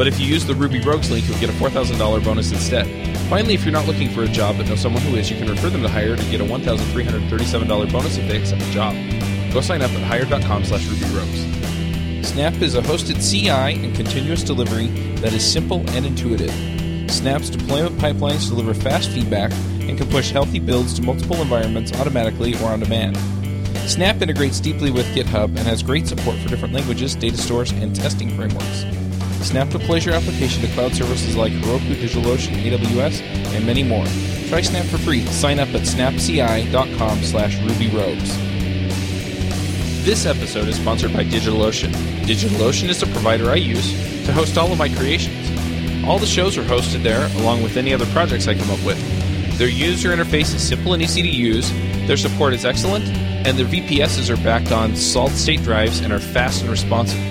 But if you use the Ruby Rogues link, you'll get a $4,000 bonus instead. Finally, if you're not looking for a job but know someone who is, you can refer them to Hired and get a $1,337 bonus if they accept the job. Go sign up at hired.com slash rubyrogues. Snap is a hosted CI and continuous delivery that is simple and intuitive. Snap's deployment pipelines deliver fast feedback and can push healthy builds to multiple environments automatically or on demand. Snap integrates deeply with GitHub and has great support for different languages, data stores, and testing frameworks. Snap deploys your application to cloud services like Heroku, DigitalOcean, AWS, and many more. Try Snap for free. Sign up at snapci.com slash rubyrogues. This episode is sponsored by DigitalOcean. DigitalOcean is the provider I use to host all of my creations. All the shows are hosted there, along with any other projects I come up with. Their user interface is simple and easy to use, their support is excellent, and their VPSs are backed on solid state drives and are fast and responsive.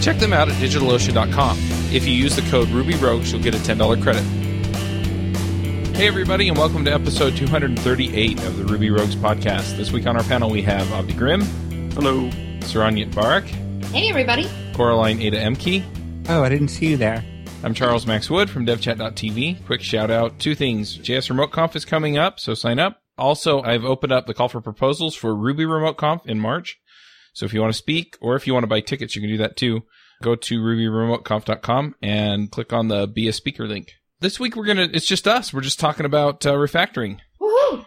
Check them out at digitalocean.com. If you use the code RubyRogues, you'll get a $10 credit. Hey, everybody, and welcome to episode 238 of the Ruby Rogues podcast. This week on our panel, we have Avdi Grimm. Hello. Saron Yitbarek. Hey, everybody. Coraline Ada Ehmke. Oh, I didn't see you there. I'm Charles Max Wood from devchat.tv. Quick shout out two things. JS Remote Conf is coming up, so sign up. Also, I've opened up the call for proposals for Ruby Remote Conf in March. So if you want to speak or if you want to buy tickets, you can do that too. Go to rubyremoteconf.com and click on the be a speaker link. This week we're gonna, it's just us. We're just talking about uh, refactoring. Woohoo!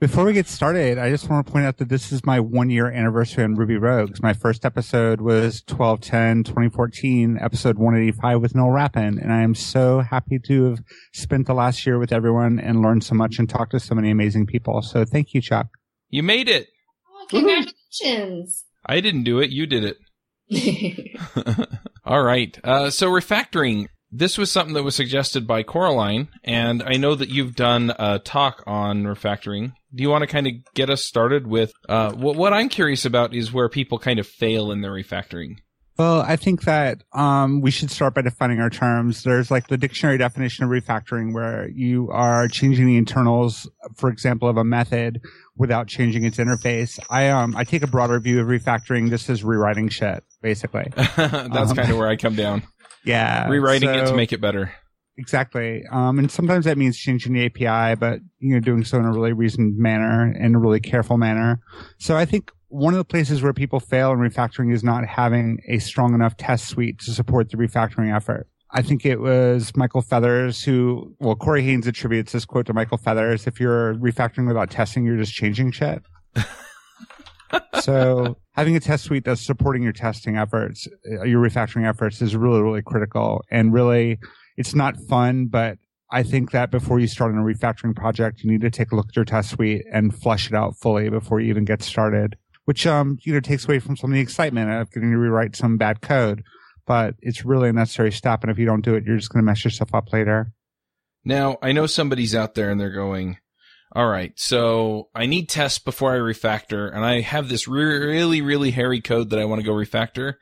Before we get started, I just want to point out that this is my one year anniversary on Ruby Rogues. My first episode was 1210 2014, episode 185 with Noel Rappin. And I am so happy to have spent the last year with everyone and learned so much and talked to so many amazing people. So thank you, Chuck. You made it. Oh, congratulations. I didn't do it. You did it. All right. Uh, so refactoring. This was something that was suggested by Coraline, and I know that you've done a talk on refactoring. Do you want to kind of get us started with uh, what, what I'm curious about is where people kind of fail in their refactoring? Well, I think that um, we should start by defining our terms. There's like the dictionary definition of refactoring, where you are changing the internals, for example, of a method without changing its interface. I um I take a broader view of refactoring. This is rewriting shit, basically. That's Um, kind of where I come down. Yeah, Rewriting it to make it better. Exactly. Um, and sometimes that means changing the API, but you know, doing so in a really reasoned manner and a really careful manner. So I think one of the places where people fail in refactoring is not having a strong enough test suite to support the refactoring effort. I think it was Michael Feathers who, well, Corey Haines attributes this quote to Michael Feathers. If you're refactoring without testing, you're just changing shit. so having a test suite that's supporting your testing efforts, uh, your refactoring efforts is really, really critical and really it's not fun, but I think that before you start on a refactoring project, you need to take a look at your test suite and flush it out fully before you even get started, which, um, you know, takes away from some of the excitement of getting to rewrite some bad code. But it's really necessary step. And if you don't do it, you're just going to mess yourself up later. Now, I know somebody's out there and they're going, all right, so I need tests before I refactor, and I have this re- really, really hairy code that I want to go refactor,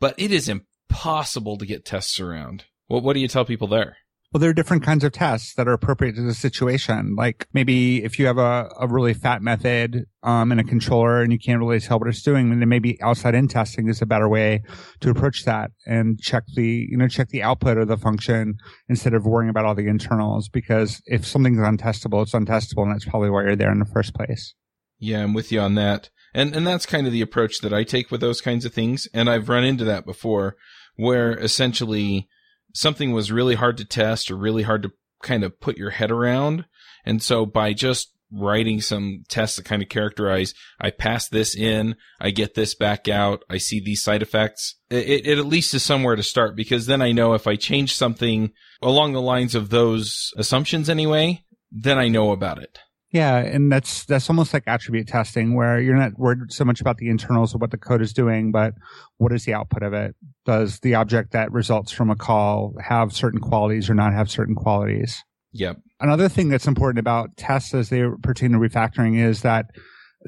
but it is impossible to get tests around. What do you tell people there? Well, there are different kinds of tests that are appropriate to the situation. Like maybe if you have a, a really fat method um, in a controller and you can't really tell what it's doing, then maybe outside in testing is a better way to approach that and check the you know check the output of the function instead of worrying about all the internals. Because if something's untestable, it's untestable, and that's probably why you're there in the first place. Yeah, I'm with you on that. And and that's kind of the approach that I take with those kinds of things. And I've run into that before where essentially something was really hard to test or really hard to kind of put your head around. And so by just writing some tests that kind of characterize, I pass this in, I get this back out, I see these side effects. It, it at least is somewhere to start because then I know if I change something along the lines of those assumptions anyway, then I know about it. Yeah, and that's that's almost like attribute testing, where you're not worried so much about the internals of what the code is doing, but what is the output of it? Does the object that results from a call have certain qualities or not have certain qualities? Yep. Another thing that's important about tests as they pertain to refactoring is that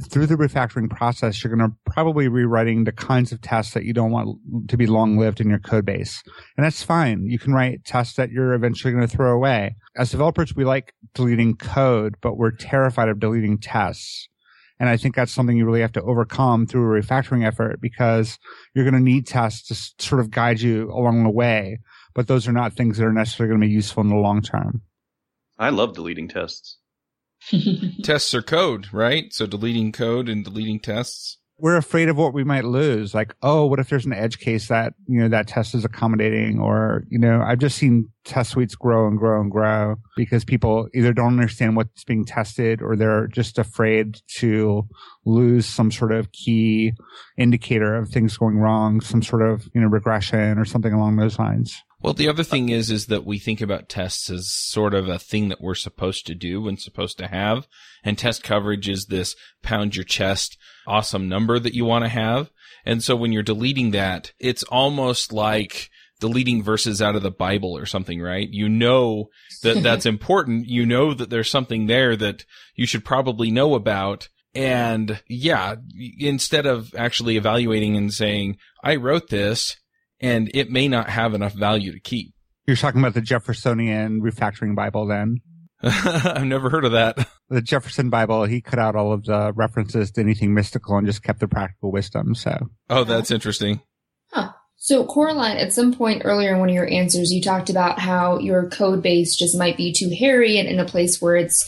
through the refactoring process, you're going to probably rewriting the kinds of tests that you don't want to be long lived in your code base. And that's fine. You can write tests that you're eventually going to throw away. As developers, we like deleting code, but we're terrified of deleting tests. And I think that's something you really have to overcome through a refactoring effort because you're going to need tests to sort of guide you along the way. But those are not things that are necessarily going to be useful in the long term. I love deleting tests. tests are code, right? So deleting code and deleting tests. We're afraid of what we might lose. Like, oh, what if there's an edge case that, you know, that test is accommodating or, you know, I've just seen test suites grow and grow and grow because people either don't understand what's being tested or they're just afraid to lose some sort of key indicator of things going wrong, some sort of, you know, regression or something along those lines. Well, the other thing is, is that we think about tests as sort of a thing that we're supposed to do and supposed to have. And test coverage is this pound your chest awesome number that you want to have. And so when you're deleting that, it's almost like deleting verses out of the Bible or something, right? You know that that's important. You know that there's something there that you should probably know about. And yeah, instead of actually evaluating and saying, I wrote this and it may not have enough value to keep. You're talking about the Jeffersonian refactoring Bible then? I've never heard of that. The Jefferson Bible, he cut out all of the references to anything mystical and just kept the practical wisdom. So, oh, that's interesting. Huh. So, Coraline, at some point earlier in one of your answers, you talked about how your code base just might be too hairy and in a place where it's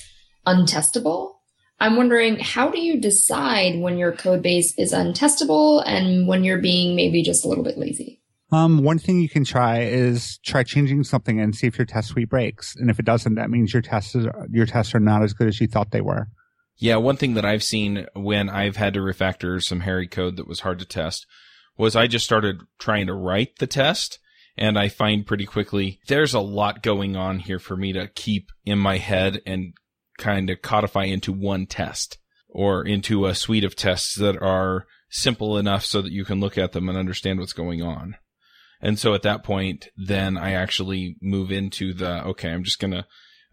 untestable. I'm wondering, how do you decide when your code base is untestable and when you're being maybe just a little bit lazy? Um, one thing you can try is try changing something and see if your test suite breaks. And if it doesn't, that means your tests your tests are not as good as you thought they were. Yeah, one thing that I've seen when I've had to refactor some hairy code that was hard to test was I just started trying to write the test and I find pretty quickly there's a lot going on here for me to keep in my head and kind of codify into one test or into a suite of tests that are simple enough so that you can look at them and understand what's going on. And so at that point, then I actually move into the, okay, I'm just going to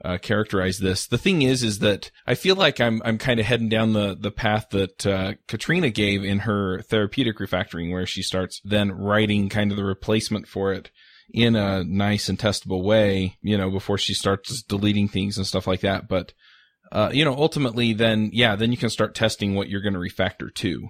uh, characterize this. The thing is, is that I feel like I'm, I'm kind of heading down the, the path that, uh, Katrina gave in her therapeutic refactoring, where she starts then writing kind of the replacement for it in a nice and testable way, you know, before she starts deleting things and stuff like that. But, uh, you know, ultimately then, yeah, then you can start testing what you're going to refactor to.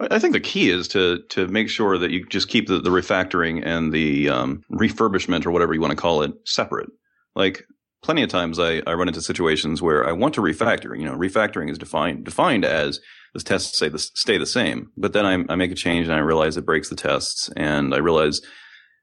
I think the key is to to make sure that you just keep the, the refactoring and the um, refurbishment or whatever you want to call it separate. Like plenty of times I, I run into situations where I want to refactor. You know, refactoring is defined defined as the tests say the, stay the same, but then I, I make a change and I realize it breaks the tests, and I realize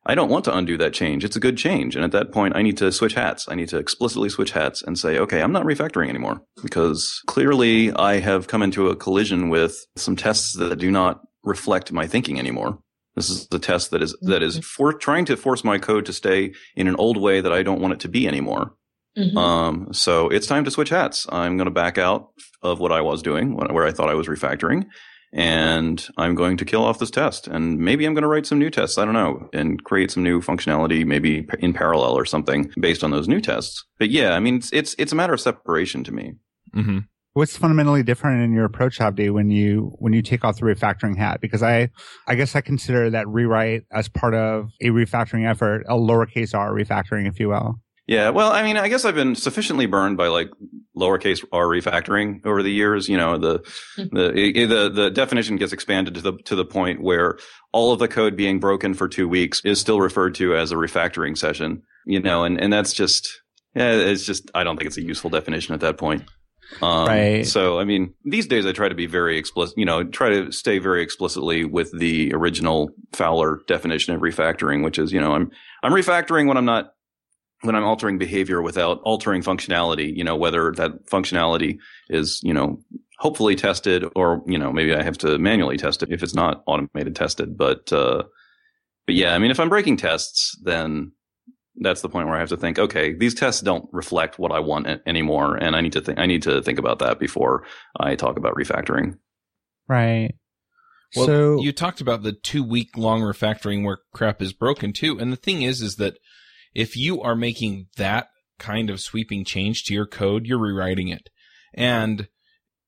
I don't want to undo that change. It's a good change. And at that point, I need to switch hats. I need to explicitly switch hats and say, okay, I'm not refactoring anymore because clearly I have come into a collision with some tests that do not reflect my thinking anymore. This is the test that is, that is for trying to force my code to stay in an old way that I don't want it to be anymore. Mm-hmm. Um, so it's time to switch hats. I'm going to back out of what I was doing, where I thought I was refactoring, and I'm going to kill off this test. And maybe I'm going to write some new tests. I don't know, and create some new functionality, maybe in parallel or something based on those new tests. But yeah, I mean, it's it's, it's a matter of separation to me. Mm-hmm. What's fundamentally different in your approach, Avdi, when you when you take off the refactoring hat? Because I I guess I consider that rewrite as part of a refactoring effort, a lowercase r refactoring, if you will. Yeah, well, I mean, I guess I've been sufficiently burned by like lowercase r refactoring over the years. You know, the hmm. the the the definition gets expanded to the to the point where all of the code being broken for two weeks is still referred to as a refactoring session. You know, and and that's just yeah, it's just I don't think it's a useful definition at that point. Um, right. So, I mean, these days I try to be very explicit, you know, try to stay very explicitly with the original Fowler definition of refactoring, which is, you know, I'm, I'm refactoring when I'm not when I'm altering behavior without altering functionality, you know, whether that functionality is, you know, hopefully tested or, you know, maybe I have to manually test it if it's not automated tested. But, uh, but yeah, I mean, if I'm breaking tests, then that's the point where I have to think, okay, these tests don't reflect what I want anymore, and I need to think I need to think about that before I talk about refactoring. Right. Well, so you talked about the two week long refactoring where crap is broken too, and the thing is, is that if you are making that kind of sweeping change to your code, you're rewriting it, and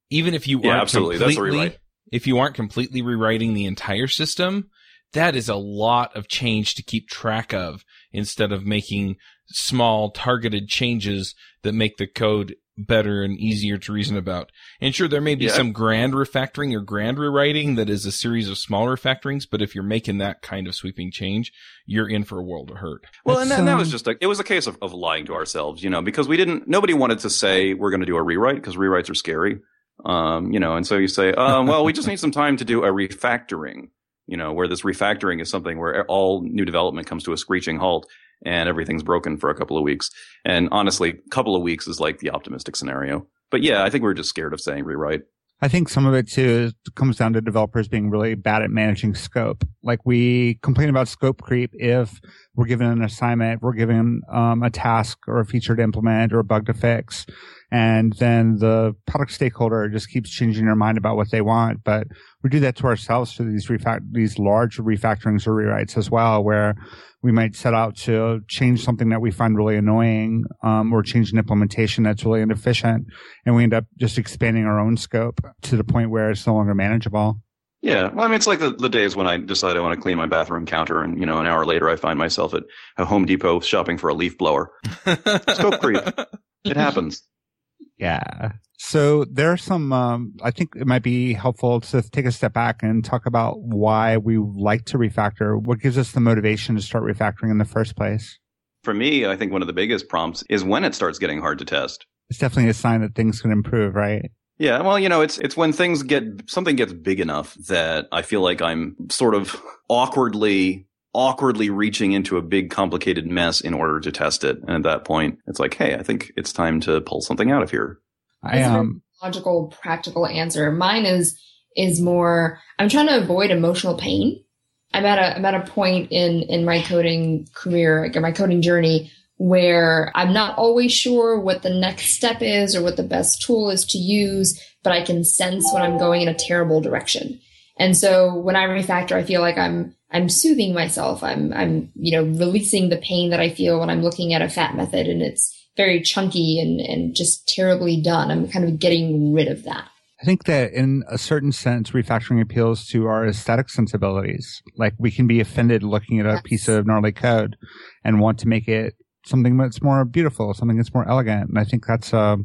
even if you Yeah, aren't absolutely. Completely, if you aren't completely rewriting the entire system, that is a lot of change to keep track of instead of making small targeted changes that make the code better and easier to reason about. And sure, there may be Yeah. some grand refactoring or grand rewriting that is a series of small refactorings, but if you're making that kind of sweeping change, you're in for a world of hurt. Well, and It's, that, that was um, just a, it was a case of, of lying to ourselves, you know, because we didn't, nobody wanted to say we're going to do a rewrite because rewrites are scary. Um, you know, and so you say, um, well, we just need some time to do a refactoring, you know, where this refactoring is something where all new development comes to a screeching halt and everything's broken for a couple of weeks. And honestly, a couple of weeks is like the optimistic scenario. But yeah, I think we're just scared of saying rewrite. I think some of it too comes down to developers being really bad at managing scope. Like we complain about scope creep if we're given an assignment, we're given um, a task or a feature to implement or a bug to fix, and then the product stakeholder just keeps changing their mind about what they want. But we do that to ourselves for these refact these large refactorings or rewrites as well, where we might set out to change something that we find really annoying, um, or change an implementation that's really inefficient and we end up just expanding our own scope to the point where it's no longer manageable. Yeah, well, I mean, it's like the, the days when I decide I want to clean my bathroom counter, and you know, an hour later, I find myself at a Home Depot shopping for a leaf blower. Scope creep. It happens. Yeah. So there are some, um, I think it might be helpful to take a step back and talk about why we like to refactor. What gives us the motivation to start refactoring in the first place? For me, I think one of the biggest prompts is when it starts getting hard to test. It's definitely a sign that things can improve, right? Yeah, well, you know, it's it's when things get something gets big enough that I feel like I'm sort of awkwardly awkwardly reaching into a big complicated mess in order to test it. And at that point, it's like, hey, I think it's time to pull something out of here. I, That's a um, logical, practical answer. Mine is is more. I'm trying to avoid emotional pain. I'm at a I'm at a point in in my coding career, like in my coding journey, where I'm not always sure what the next step is or what the best tool is to use, but I can sense when I'm going in a terrible direction. And so when I refactor, I feel like I'm I'm soothing myself. I'm I'm you know releasing the pain that I feel when I'm looking at a fat method and it's very chunky and and just terribly done. I'm kind of getting rid of that. I think that in a certain sense, refactoring appeals to our aesthetic sensibilities. Like we can be offended looking at a Yes. piece of gnarly code and want to make it something that's more beautiful, something that's more elegant. And I think that's a,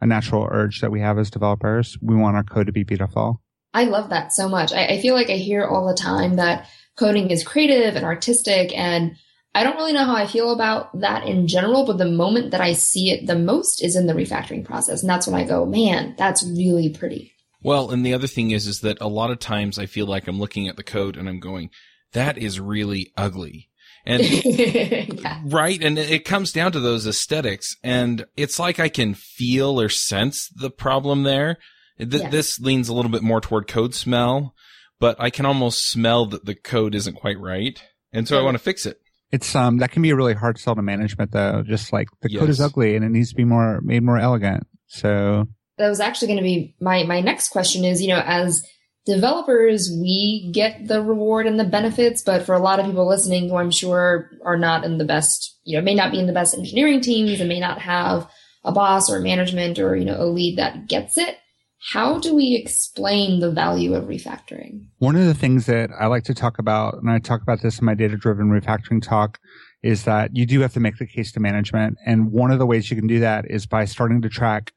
a natural urge that we have as developers. We want our code to be beautiful. I love that so much. I, I feel like I hear all the time that coding is creative and artistic and I don't really know how I feel about that in general, but the moment that I see it the most is in the refactoring process. And that's when I go, man, that's really pretty. Well, and the other thing is, is that a lot of times I feel like I'm looking at the code and I'm going, that is really ugly. And yeah. Right. And it comes down to those aesthetics. And it's like I can feel or sense the problem there. Th- Yes. This leans a little bit more toward code smell, but I can almost smell that the code isn't quite right. And so I want to fix it. It's, um, that can be a really hard sell to management though. Just like the code is ugly and it needs to be more, made more elegant. So that was actually going to be my my next question is you know as developers we get the reward and the benefits but for a lot of people listening who i'm sure are not in the best you know may not be in the best engineering teams and may not have a boss or management or you know a lead that gets it how do we explain the value of refactoring One of the things that I like to talk about, and I talk about this in my data driven refactoring talk, is that you do have to make the case to management. And one of the ways you can do that is by starting to track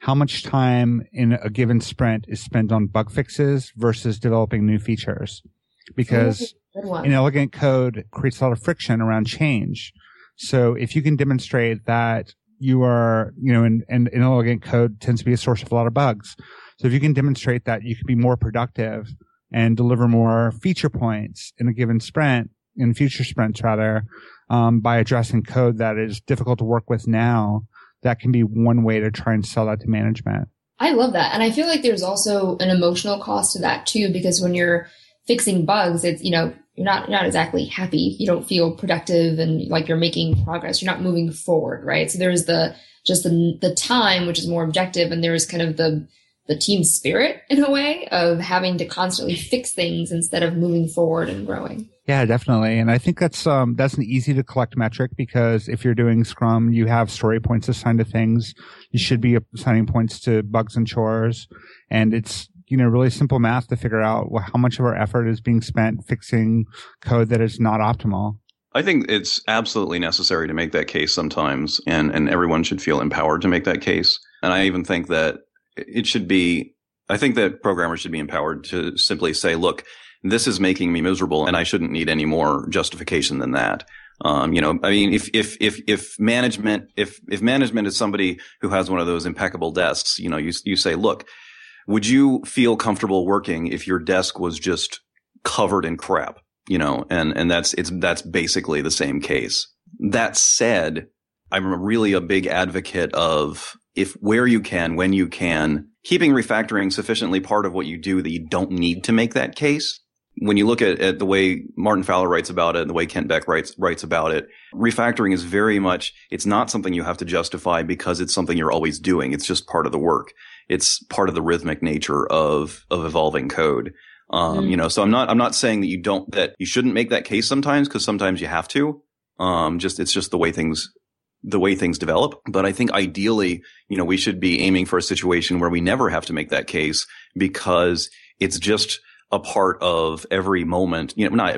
how much time in a given sprint is spent on bug fixes versus developing new features. Because inelegant code creates a lot of friction around change. So if you can demonstrate that you are, you know, and, and inelegant code tends to be a source of a lot of bugs. So if you can demonstrate that you can be more productive and deliver more feature points in a given sprint, in future sprints rather, um, by addressing code that is difficult to work with now, that can be one way to try and sell that to management. I love that. And I feel like there's also an emotional cost to that too, because when you're fixing bugs, it's, you know, you're not you're not exactly happy. You don't feel productive and like you're making progress. You're not moving forward, right? So there's the just the the time, which is more objective, and there's kind of the the team spirit in a way of having to constantly fix things instead of moving forward and growing. Yeah, definitely. And I think that's um that's an easy to collect metric because if you're doing Scrum, you have story points assigned to things. You should be assigning points to bugs and chores. And it's you know really simple math to figure out how much of our effort is being spent fixing code that is not optimal. I think it's absolutely necessary to make that case sometimes, and, and everyone should feel empowered to make that case. And I even think that it should be, I think that programmers should be empowered to simply say, look, this is making me miserable and I shouldn't need any more justification than that. Um, you know, I mean, if, if, if, if management, if, if management is somebody who has one of those impeccable desks, you know, you, you say, look, would you feel comfortable working if your desk was just covered in crap? You know, and, and that's, it's, that's basically the same case. That said, I'm really a big advocate of if where you can, when you can, keeping refactoring sufficiently part of what you do that you don't need to make that case. When you look at, at the way Martin Fowler writes about it and the way Kent Beck writes, writes about it, refactoring is very much, it's not something you have to justify because it's something you're always doing. It's just part of the work. It's part of the rhythmic nature of, of evolving code. Um, mm. you know, so I'm not, I'm not saying that you don't, that you shouldn't make that case sometimes because sometimes you have to. Um, just, it's just the way things the way things develop. But I think ideally, you know, we should be aiming for a situation where we never have to make that case because it's just a part of every moment, you know, not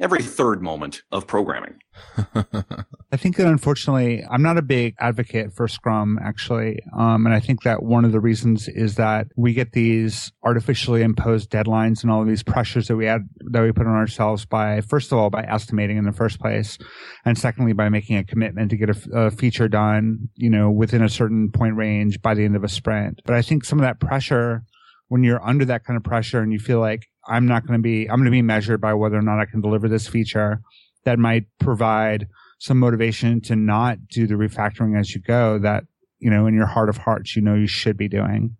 every third moment of programming. I think that unfortunately, I'm not a big advocate for Scrum actually. Um, and I think that one of the reasons is that we get these artificially imposed deadlines and all of these pressures that we add, that we put on ourselves by, first of all, by estimating in the first place. And secondly, by making a commitment to get a, a feature done, you know, within a certain point range by the end of a sprint. But I think some of that pressure when you're under that kind of pressure and you feel like I'm not going to be, I'm going to be measured by whether or not I can deliver this feature that might provide some motivation to not do the refactoring as you go that, you know, in your heart of hearts, you know, you should be doing.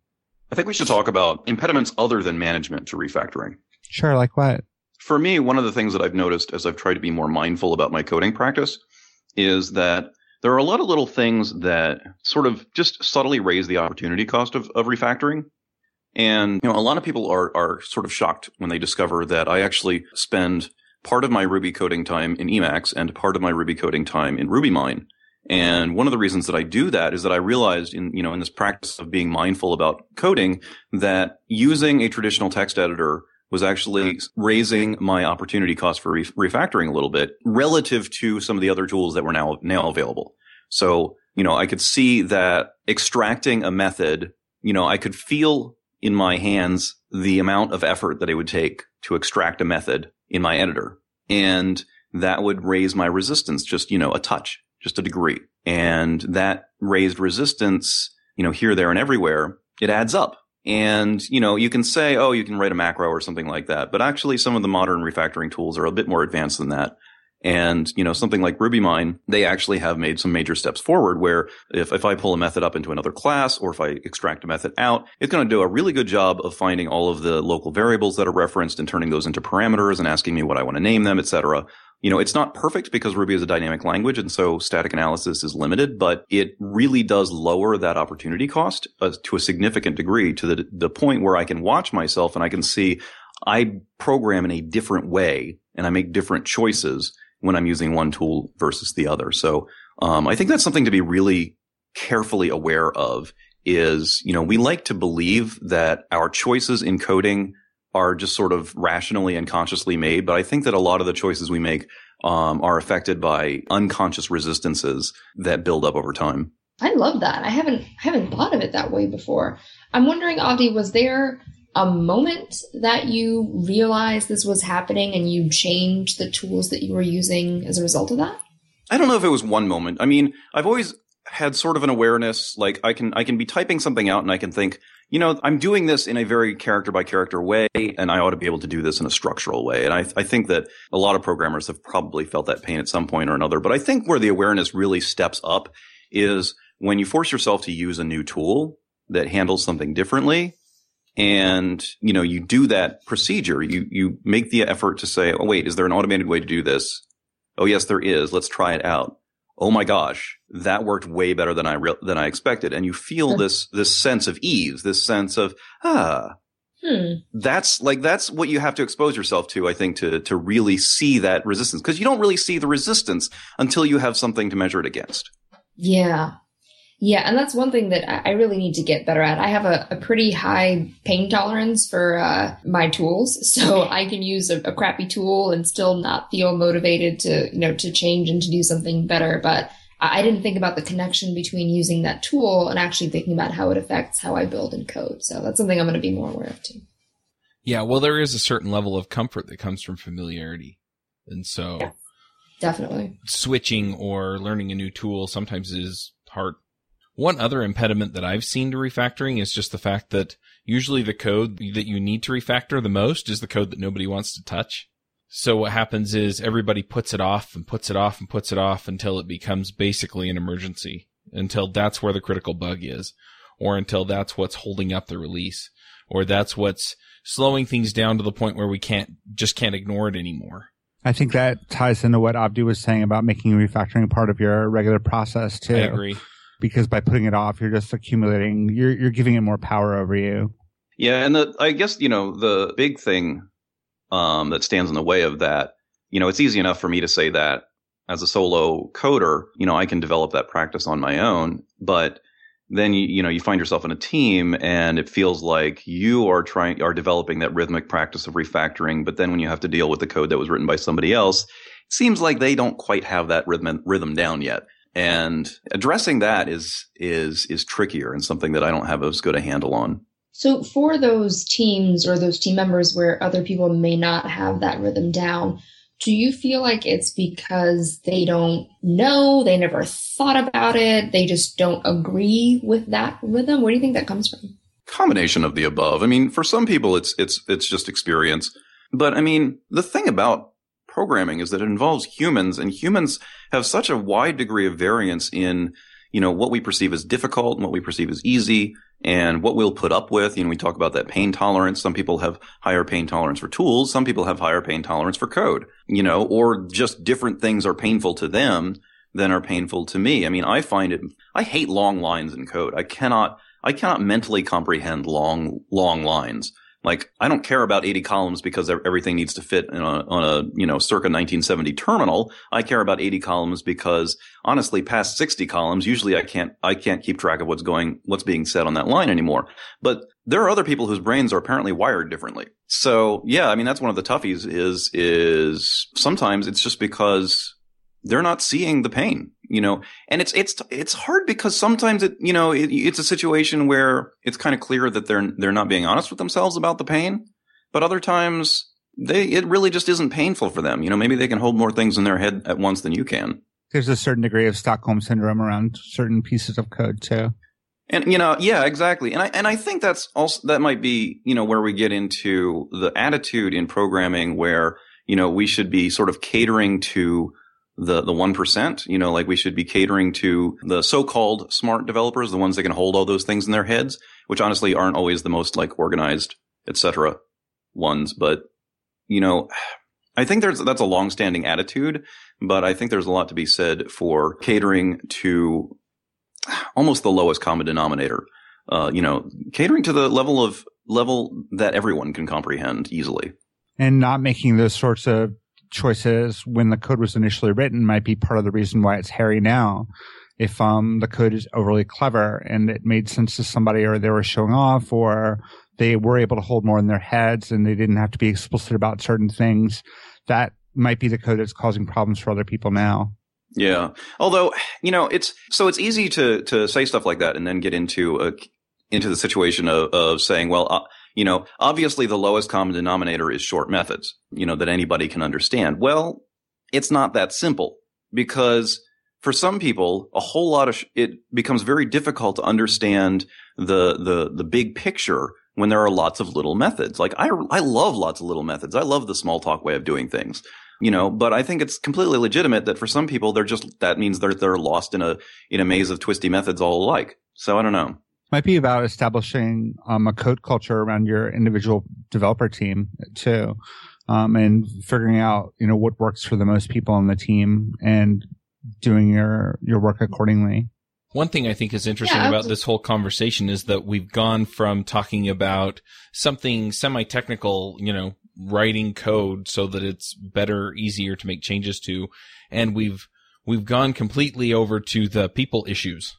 I think we should talk about impediments other than management to refactoring. Sure. Like what? For me, one of the things that I've noticed as I've tried to be more mindful about my coding practice is that there are a lot of little things that sort of just subtly raise the opportunity cost of, of refactoring. And, you know, a lot of people are, are sort of shocked when they discover that I actually spend part of my Ruby coding time in Emacs and part of my Ruby coding time in RubyMine. And one of the reasons that I do that is that I realized in, you know, in this practice of being mindful about coding that using a traditional text editor was actually raising my opportunity cost for refactoring a little bit relative to some of the other tools that were now, now available. So, you know, I could see that extracting a method, you know, I could feel in my hands the amount of effort that it would take to extract a method in my editor. And that would raise my resistance just, you know, a touch, just a degree. And that raised resistance, you know, here, there, and everywhere, it adds up. And, you know, you can say, oh, you can write a macro or something like that. But actually, some of the modern refactoring tools are a bit more advanced than that. And, you know, something like RubyMine, they actually have made some major steps forward where if, if I pull a method up into another class or if I extract a method out, it's going to do a really good job of finding all of the local variables that are referenced and turning those into parameters and asking me what I want to name them, etc. You know, it's not perfect because Ruby is a dynamic language and so static analysis is limited, but it really does lower that opportunity cost uh, to a significant degree to the, the point where I can watch myself and I can see I program in a different way and I make different choices when I'm using one tool versus the other. So um, I think that's something to be really carefully aware of. Is you know we like to believe that our choices in coding are just sort of rationally and consciously made, but I think that a lot of the choices we make um, are affected by unconscious resistances that build up over time. I love that. I haven't I haven't thought of it that way before. I'm wondering, Avdi, was there a moment that you realized this was happening and you changed the tools that you were using as a result of that? I don't know if it was one moment. I mean, I've always had sort of an awareness like I can I can be typing something out and I can think, you know, I'm doing this in a very character by character way and I ought to be able to do this in a structural way. And I, I think that a lot of programmers have probably felt that pain at some point or another. But I think where the awareness really steps up is when you force yourself to use a new tool that handles something differently and you know you do that procedure. You you make the effort to say oh wait is there an automated way to do this? Oh yes there is. Let's try it out. Oh my gosh that worked way better than i re- than i expected. And you feel this this sense of ease this sense of ah. Hmm. that's like that's what you have to expose yourself to i think to to really see that resistance. Because you don't really see the resistance until you have something to measure it against. Yeah. Yeah, and that's one thing that I really need to get better at. I have a, a pretty high pain tolerance for uh, my tools, so I can use a, a crappy tool and still not feel motivated to, you know, to change and to do something better. But I I didn't think about the connection between using that tool and actually thinking about how it affects how I build and code. So that's something I'm going to be more aware of too. Yeah, well, there is a certain level of comfort that comes from familiarity. And so Yeah. Definitely. switching or learning a new tool sometimes is hard. One other impediment that I've seen to refactoring is just the fact that usually the code that you need to refactor the most is the code that nobody wants to touch. So what happens is everybody puts it off and puts it off and puts it off until it becomes basically an emergency, until that's where the critical bug is, or until that's what's holding up the release, or that's what's slowing things down to the point where we can't, just can't ignore it anymore. I think that ties into what Avdi was saying about making refactoring part of your regular process too. I agree. Because by putting it off, you're just accumulating. You're you're giving it more power over you. Yeah, and the I guess you know the big thing um, that stands in the way of that. You know, it's easy enough for me to say that as a solo coder. You know, I can develop that practice on my own, but then you you know you find yourself in a team and it feels like you are trying are developing that rhythmic practice of refactoring but then when you have to deal with the code that was written by somebody else it seems like they don't quite have that rhythm rhythm down yet and addressing that is is is trickier and something that I don't have as good a handle on So for those teams or those team members where other people may not have that rhythm down, do you feel like it's because they don't know, they never thought about it, they just don't agree with that rhythm? Where do you think that comes from? combination of the above. I mean, for some people, it's it's it's just experience. But I mean, the thing about programming is that it involves humans, and humans have such a wide degree of variance in you know what we perceive as difficult and what we perceive as easy, and what we'll put up with. You know, we talk about that pain tolerance. Some people have higher pain tolerance for tools. Some people have higher pain tolerance for code. You know, or just different things are painful to them than are painful to me. I mean, I find it. I hate long lines in code. I cannot. I cannot mentally comprehend long, long lines. Like, I don't care about 80 columns because everything needs to fit a, on a, you know, circa 1970 terminal. I care about 80 columns because honestly, past 60 columns, usually I can't, I can't keep track of what's going, what's being said on that line anymore. But there are other people whose brains are apparently wired differently. So yeah, I mean, that's one of the toughies is, is sometimes it's just because they're not seeing the pain, you know, and it's, it's, it's hard because sometimes it, you know, it, it's a situation where it's kind of clear that they're, they're not being honest with themselves about the pain. But other times they, it really just isn't painful for them. You know, maybe they can hold more things in their head at once than you can. There's a certain degree of Stockholm syndrome around certain pieces of code too. And you know, yeah, exactly. And I and I think that's also that might be, you know, where we get into the attitude in programming where, you know, we should be sort of catering to the the 1%, you know, like we should be catering to the so-called smart developers, the ones that can hold all those things in their heads, which honestly aren't always the most like organized, etc. ones, but you know, I think there's that's a long-standing attitude, but I think there's a lot to be said for catering to almost the lowest common denominator. Uh, you know, catering to the level of level that everyone can comprehend easily. And not making those sorts of choices when the code was initially written might be part of the reason why it's hairy now. If um, the code is overly clever and it made sense to somebody or they were showing off or they were able to hold more in their heads and they didn't have to be explicit about certain things, that might be the code that's causing problems for other people now. Yeah. Although, you know, it's so it's easy to to say stuff like that and then get into a into the situation of, of saying, well, uh, you know, obviously the lowest common denominator is short methods, you know, that anybody can understand. Well, it's not that simple because for some people, a whole lot of sh- it becomes very difficult to understand the the the big picture when there are lots of little methods. Like I I love lots of little methods. I love the Smalltalk way of doing things. You know, but I think it's completely legitimate that for some people they're just that means they're they're lost in a in a maze of twisty methods all alike. So I don't know. Might be about establishing um, a code culture around your individual developer team too, um, and figuring out you know what works for the most people on the team and doing your your work accordingly. One thing I think is interesting Yeah, about this whole conversation is that we've gone from talking about something semi-technical, you know, writing code so that it's better, easier to make changes to, and we've we've gone completely over to the people issues.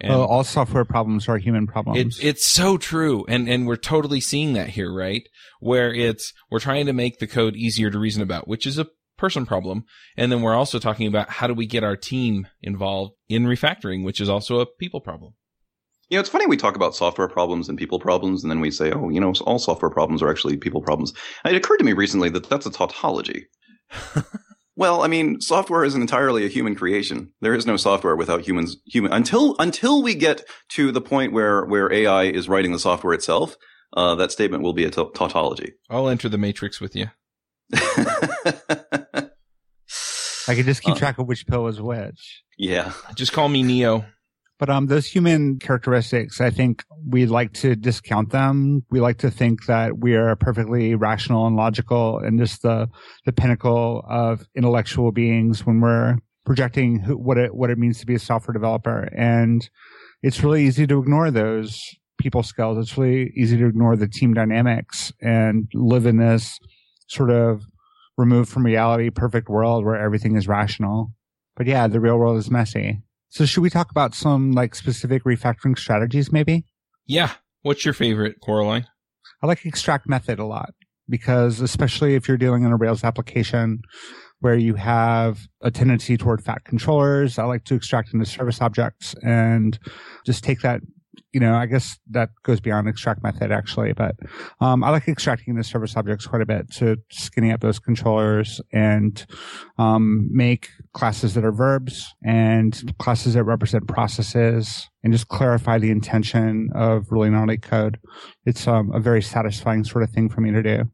And well, all software problems are human problems. it, it's so true, and and we're totally seeing that here, right? Where it's we're trying to make the code easier to reason about, which is a person problem, and then we're also talking about how do we get our team involved in refactoring, which is also a people problem. You know, it's funny we talk about software problems and people problems, and then we say, oh, you know, all software problems are actually people problems. It occurred to me recently that that's a tautology. well, I mean, software is entirely a human creation. There is no software without humans. Human until until we get to the point where where AI is writing the software itself. Uh, that statement will be a tautology. I'll enter the matrix with you. I can just keep Uh, track of which pill is which. yeah. Just call me Neo. But um, those human characteristics, I think we like to discount them. We like to think that we are perfectly rational and logical and just the the pinnacle of intellectual beings when we're projecting who, what it what it means to be a software developer. And it's really easy to ignore those people skills. It's really easy to ignore the team dynamics and live in this sort of removed from reality, perfect world where everything is rational. But yeah, the real world is messy. So should we talk about some like specific refactoring strategies maybe? Yeah. What's your favorite, Coraline? I like extract method a lot because especially if you're dealing in a Rails application where you have a tendency toward fat controllers, I like to extract into service objects and just take that, you know, I guess that goes beyond extract method actually, but um, I like extracting the service objects quite a bit to skinny up those controllers and um, make classes that are verbs and classes that represent processes and just clarify the intention of really gnarly code it's um, a very satisfying sort of thing for me to do.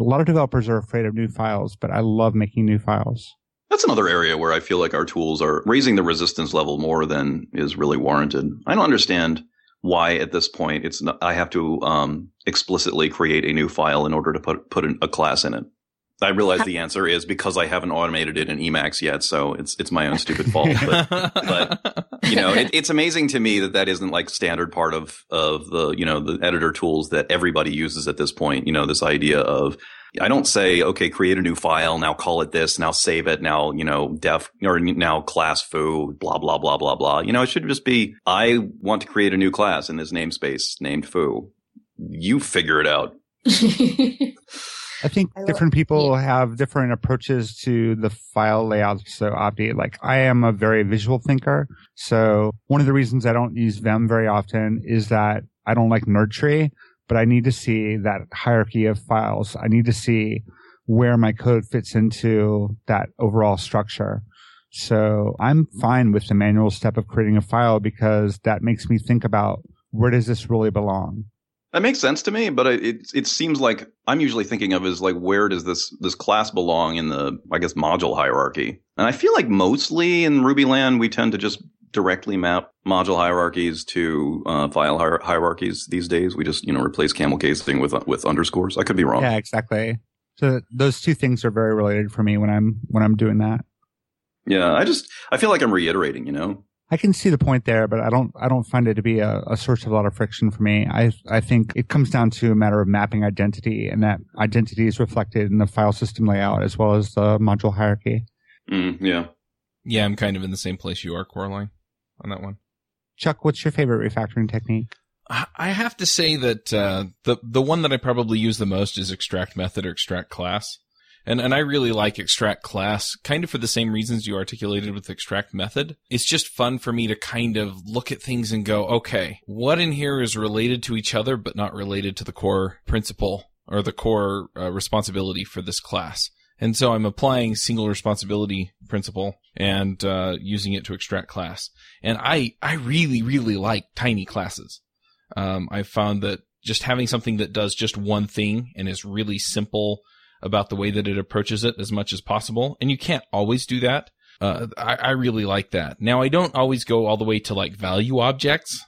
A lot of developers are afraid of new files, but I love making new files. That's another area where I feel like our tools are raising the resistance level more than is really warranted. I don't understand why at this point it's not, I have to um, explicitly create a new file in order to put put an, a class in it. I realize the answer is because I haven't automated it in Emacs yet, so it's it's my own stupid fault. But but, you know, it, it's amazing to me that that isn't like standard part of of the you know the editor tools that everybody uses at this point. You know, this idea of I don't say okay, create a new file now, call it this, now save it, now you know def or now class foo, blah blah blah blah blah. You know, it should just be I want to create a new class in this namespace named foo. You figure it out. I think I different people have different approaches to the file layout. So Avdi, like I am a very visual thinker. So one of the reasons I don't use Vim very often is that I don't like NERDTree, but I need to see that hierarchy of files. I need to see where my code fits into that overall structure. So I'm fine with the manual step of creating a file because that makes me think about where does this really belong? That makes sense to me, but it it seems like I'm usually thinking of as like where does this this class belong in the I guess module hierarchy? And I feel like mostly in Ruby land we tend to just directly map module hierarchies to uh, file hier- hierarchies these days. We just you know replace camel casing with with underscores. I could be wrong. Yeah, exactly. So those two things are very related for me when I'm when I'm doing that. Yeah, I just I feel like I'm reiterating. You know, I can see the point there, but I don't I don't find it to be a, a source of a lot of friction for me. I I think it comes down to a matter of mapping identity, and that identity is reflected in the file system layout as well as the module hierarchy. mm, yeah. Yeah, I'm kind of in the same place you are, Coraline, on that one. Chuck, what's your favorite refactoring technique? I I have to say that uh, the the one that I probably use the most is extract method or extract class, and and I really like extract class, kind of for the same reasons you articulated with extract method. It's just fun for me to kind of look at things and go, okay, what in here is related to each other but not related to the core principle or the core uh, responsibility for this class. And so I'm applying single responsibility principle and uh, using it to extract class. And I I really really like tiny classes. Um, I've found that just having something that does just one thing and is really simple about the way that it approaches it as much as possible, and you can't always do that. Uh, I, I really like that. Now, I don't always go all the way to like value objects,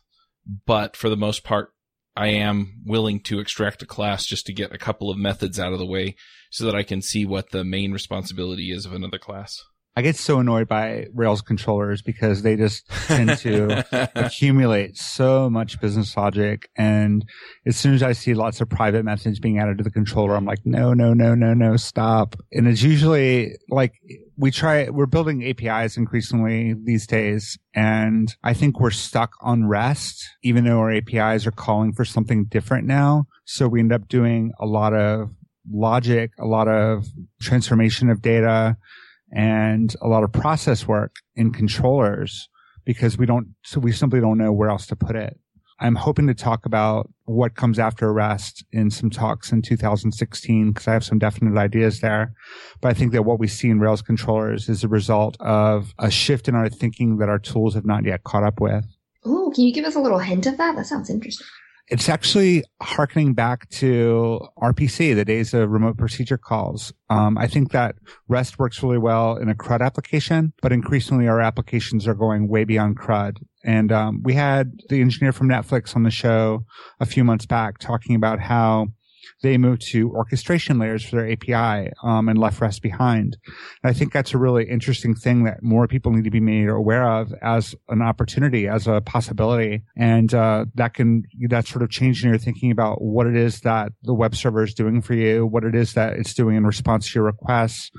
but for the most part, I am willing to extract a class just to get a couple of methods out of the way so that I can see what the main responsibility is of another class. I get so annoyed by Rails controllers because they just tend to accumulate so much business logic. And as soon as I see lots of private methods being added to the controller, I'm like, no, no, no, no, no, stop. And it's usually like we try, we're building APIs increasingly these days. And I think we're stuck on REST, even though our APIs are calling for something different now. So we end up doing a lot of logic, a lot of transformation of data and a lot of process work in controllers because we don't, so we simply don't know where else to put it. I'm hoping to talk about what comes after REST in some talks in 2016 because I have some definite ideas there. But I think that what we see in Rails controllers is a result of a shift in our thinking that our tools have not yet caught up with. Ooh, can you give us a little hint of that? That sounds interesting. It's actually harkening back to RPC, the days of remote procedure calls. Um, I think that REST works really well in a CRUD application, but increasingly our applications are going way beyond CRUD. And um, we had the engineer from Netflix on the show a few months back talking about how they moved to orchestration layers for their API um, and left REST behind. And I think that's a really interesting thing that more people need to be made aware of as an opportunity, as a possibility, and uh, that can that sort of changing your thinking about what it is that the web server is doing for you, what it is that it's doing in response to your requests,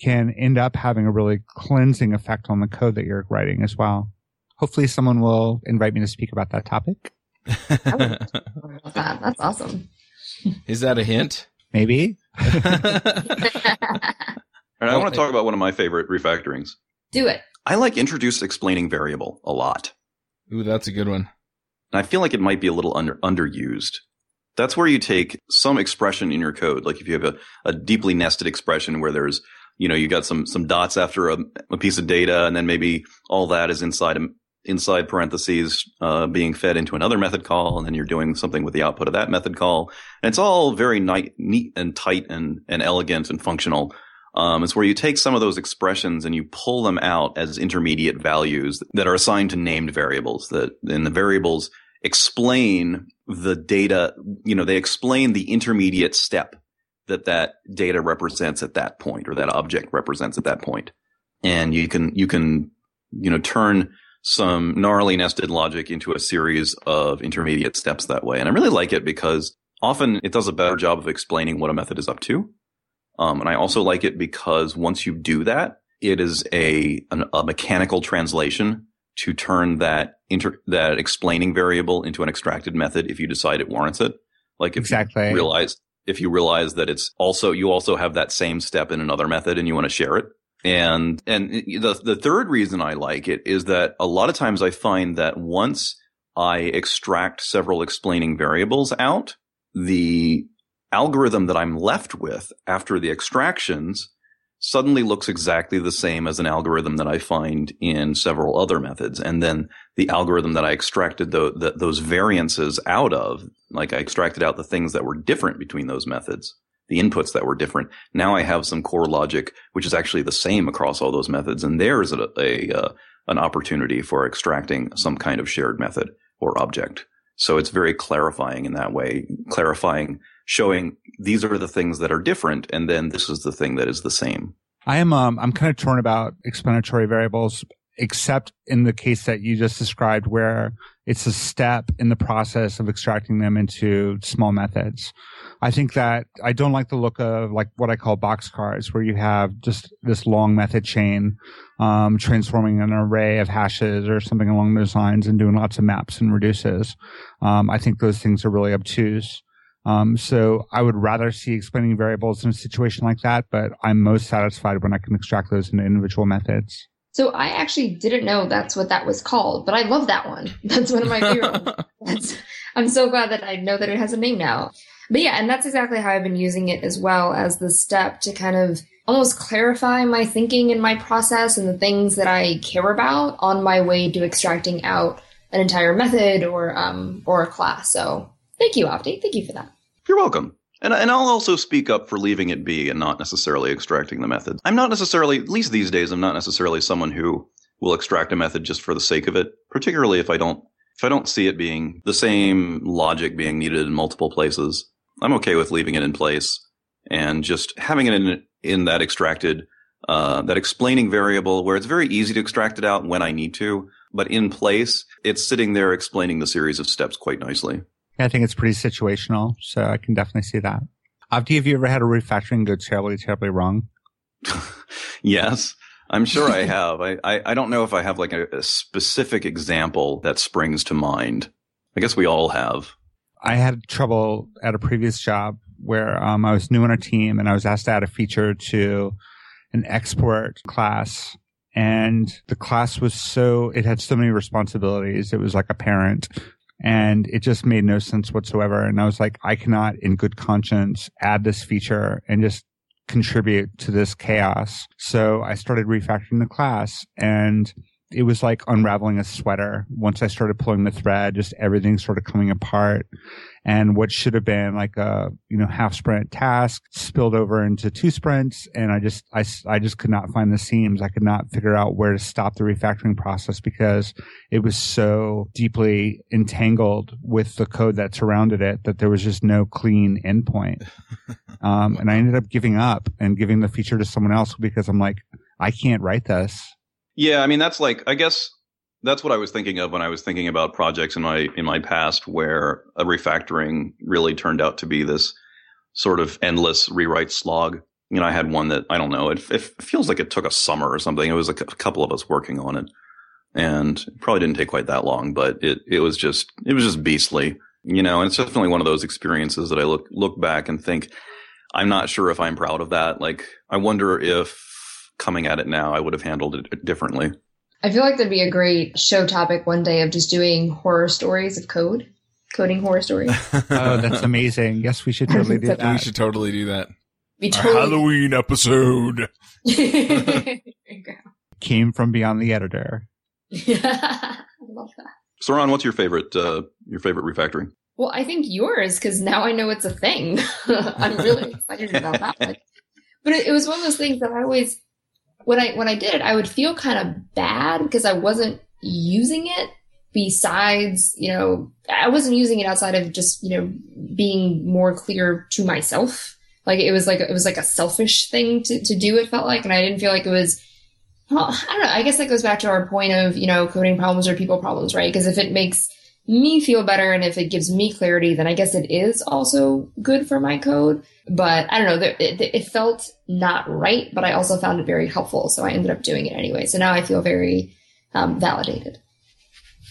can end up having a really cleansing effect on the code that you're writing as well. Hopefully, someone will invite me to speak about that topic. that. That's awesome. Is that a hint? Maybe. And I want to talk about one of my favorite refactorings. Do it. I like introduce explaining variable a lot. Ooh, that's a good one. And I feel like it might be a little under, underused. That's where you take some expression in your code. Like if you have a, a deeply nested expression where there's, you know, you got some, some dots after a, a piece of data and then maybe all that is inside a, inside parentheses uh, being fed into another method call, and then you're doing something with the output of that method call. And it's all very ni- neat and tight and, and elegant and functional. Um, it's where you take some of those expressions and you pull them out as intermediate values that are assigned to named variables. That and the variables explain the data. You know, they explain the intermediate step that that data represents at that point, or that object represents at that point. And you can you can you know turn some gnarly nested logic into a series of intermediate steps that way. And I really like it because often it does a better job of explaining what a method is up to. Um, and I also like it because once you do that, it is a, an, a mechanical translation to turn that inter, that explaining variable into an extracted method if you decide it warrants it. Like if exactly. you realize if you realize that it's also you also have that same step in another method and you want to share it, and, and the, the third reason I like it is that a lot of times I find that once I extract several explaining variables out, the algorithm that I'm left with after the extractions suddenly looks exactly the same as an algorithm that I find in several other methods. And then the algorithm that I extracted the, the, those variances out of, like I extracted out the things that were different between those methods, the inputs that were different. Now I have some core logic, which is actually the same across all those methods. And there's a, a uh, an opportunity for extracting some kind of shared method or object. So it's very clarifying in that way, clarifying, showing these are the things that are different. And then this is the thing that is the same. I am, um, I'm kind of torn about explanatory variables, except in the case that you just described where it's a step in the process of extracting them into small methods. I think that I don't like the look of like what I call boxcars, where you have just this long method chain, um, transforming an array of hashes or something along those lines and doing lots of maps and reduces. Um, I think those things are really obtuse. Um, so I would rather see explaining variables in a situation like that, but I'm most satisfied when I can extract those into individual methods. So I actually didn't know that's what that was called, but I love that one. That's one of my favorite ones. I'm so glad that I know that it has a name now. But yeah, and that's exactly how I've been using it as well as the step to kind of almost clarify my thinking and my process and the things that I care about on my way to extracting out an entire method or um or a class. So thank you, Avdi. Thank you for that. You're welcome. And, and I'll also speak up for leaving it be and not necessarily extracting the method. I'm not necessarily, at least these days, I'm not necessarily someone who will extract a method just for the sake of it, particularly if I don't if I don't see it being the same logic being needed in multiple places, I'm okay with leaving it in place and just having it in, in that extracted, uh, that explaining variable where it's very easy to extract it out when I need to, but in place, it's sitting there explaining the series of steps quite nicely. I think it's pretty situational, so I can definitely see that. Avdi, have you ever had a refactoring go terribly, terribly wrong? yes. I'm sure I have. I, I, I, don't know if I have like a, a, specific example that springs to mind. I guess we all have. I had trouble at a previous job where um, I was new on a team and I was asked to add a feature to an export class. And the class was so, it had so many responsibilities. It was like a parent and it just made no sense whatsoever. And I was like, I cannot in good conscience add this feature and just contribute to this chaos. So I started refactoring the class and it was like unraveling a sweater. Once I started pulling the thread, just everything sort of coming apart. And what should have been like a, you know, half sprint task spilled over into two sprints. And I just, I, I just could not find the seams. I could not figure out where to stop the refactoring process because it was so deeply entangled with the code that surrounded it that there was just no clean endpoint. Um, and I ended up giving up and giving the feature to someone else because I'm like, I can't write this. Yeah, I mean that's like I guess that's what I was thinking of when I was thinking about projects in my in my past where a refactoring really turned out to be this sort of endless rewrite slog. You know, I had one that I don't know. It, it feels like it took a summer or something. It was like a couple of us working on it, and it probably didn't take quite that long. But it it was just it was just beastly. You know, and it's definitely one of those experiences that I look look back and think, I'm not sure if I'm proud of that. Like, I wonder if coming at it now, I would have handled it differently. I feel like that'd be a great show topic one day of just doing horror stories of code, coding horror stories. oh, that's amazing. Yes, we should totally do that. We should totally do that. Be totally- Halloween episode. Came from beyond the editor. Yeah, I love that. Saron, what's your favorite uh, your favorite refactoring? Well, I think yours because now I know it's a thing. I'm really excited about that one. But it, it was one of those things that I always when I when I did it, I would feel kind of bad because I wasn't using it. Besides, you know, I wasn't using it outside of just you know being more clear to myself. Like it was like it was like a selfish thing to to do. It felt like, and I didn't feel like it was. Well, I don't know. I guess that goes back to our point of you know coding problems or people problems, right? Because if it makes me feel better and if it gives me clarity, then I guess it is also good for my code. But I don't know, it, felt not right, but I also found it very helpful. So I ended up doing it anyway. So now I feel very um, validated.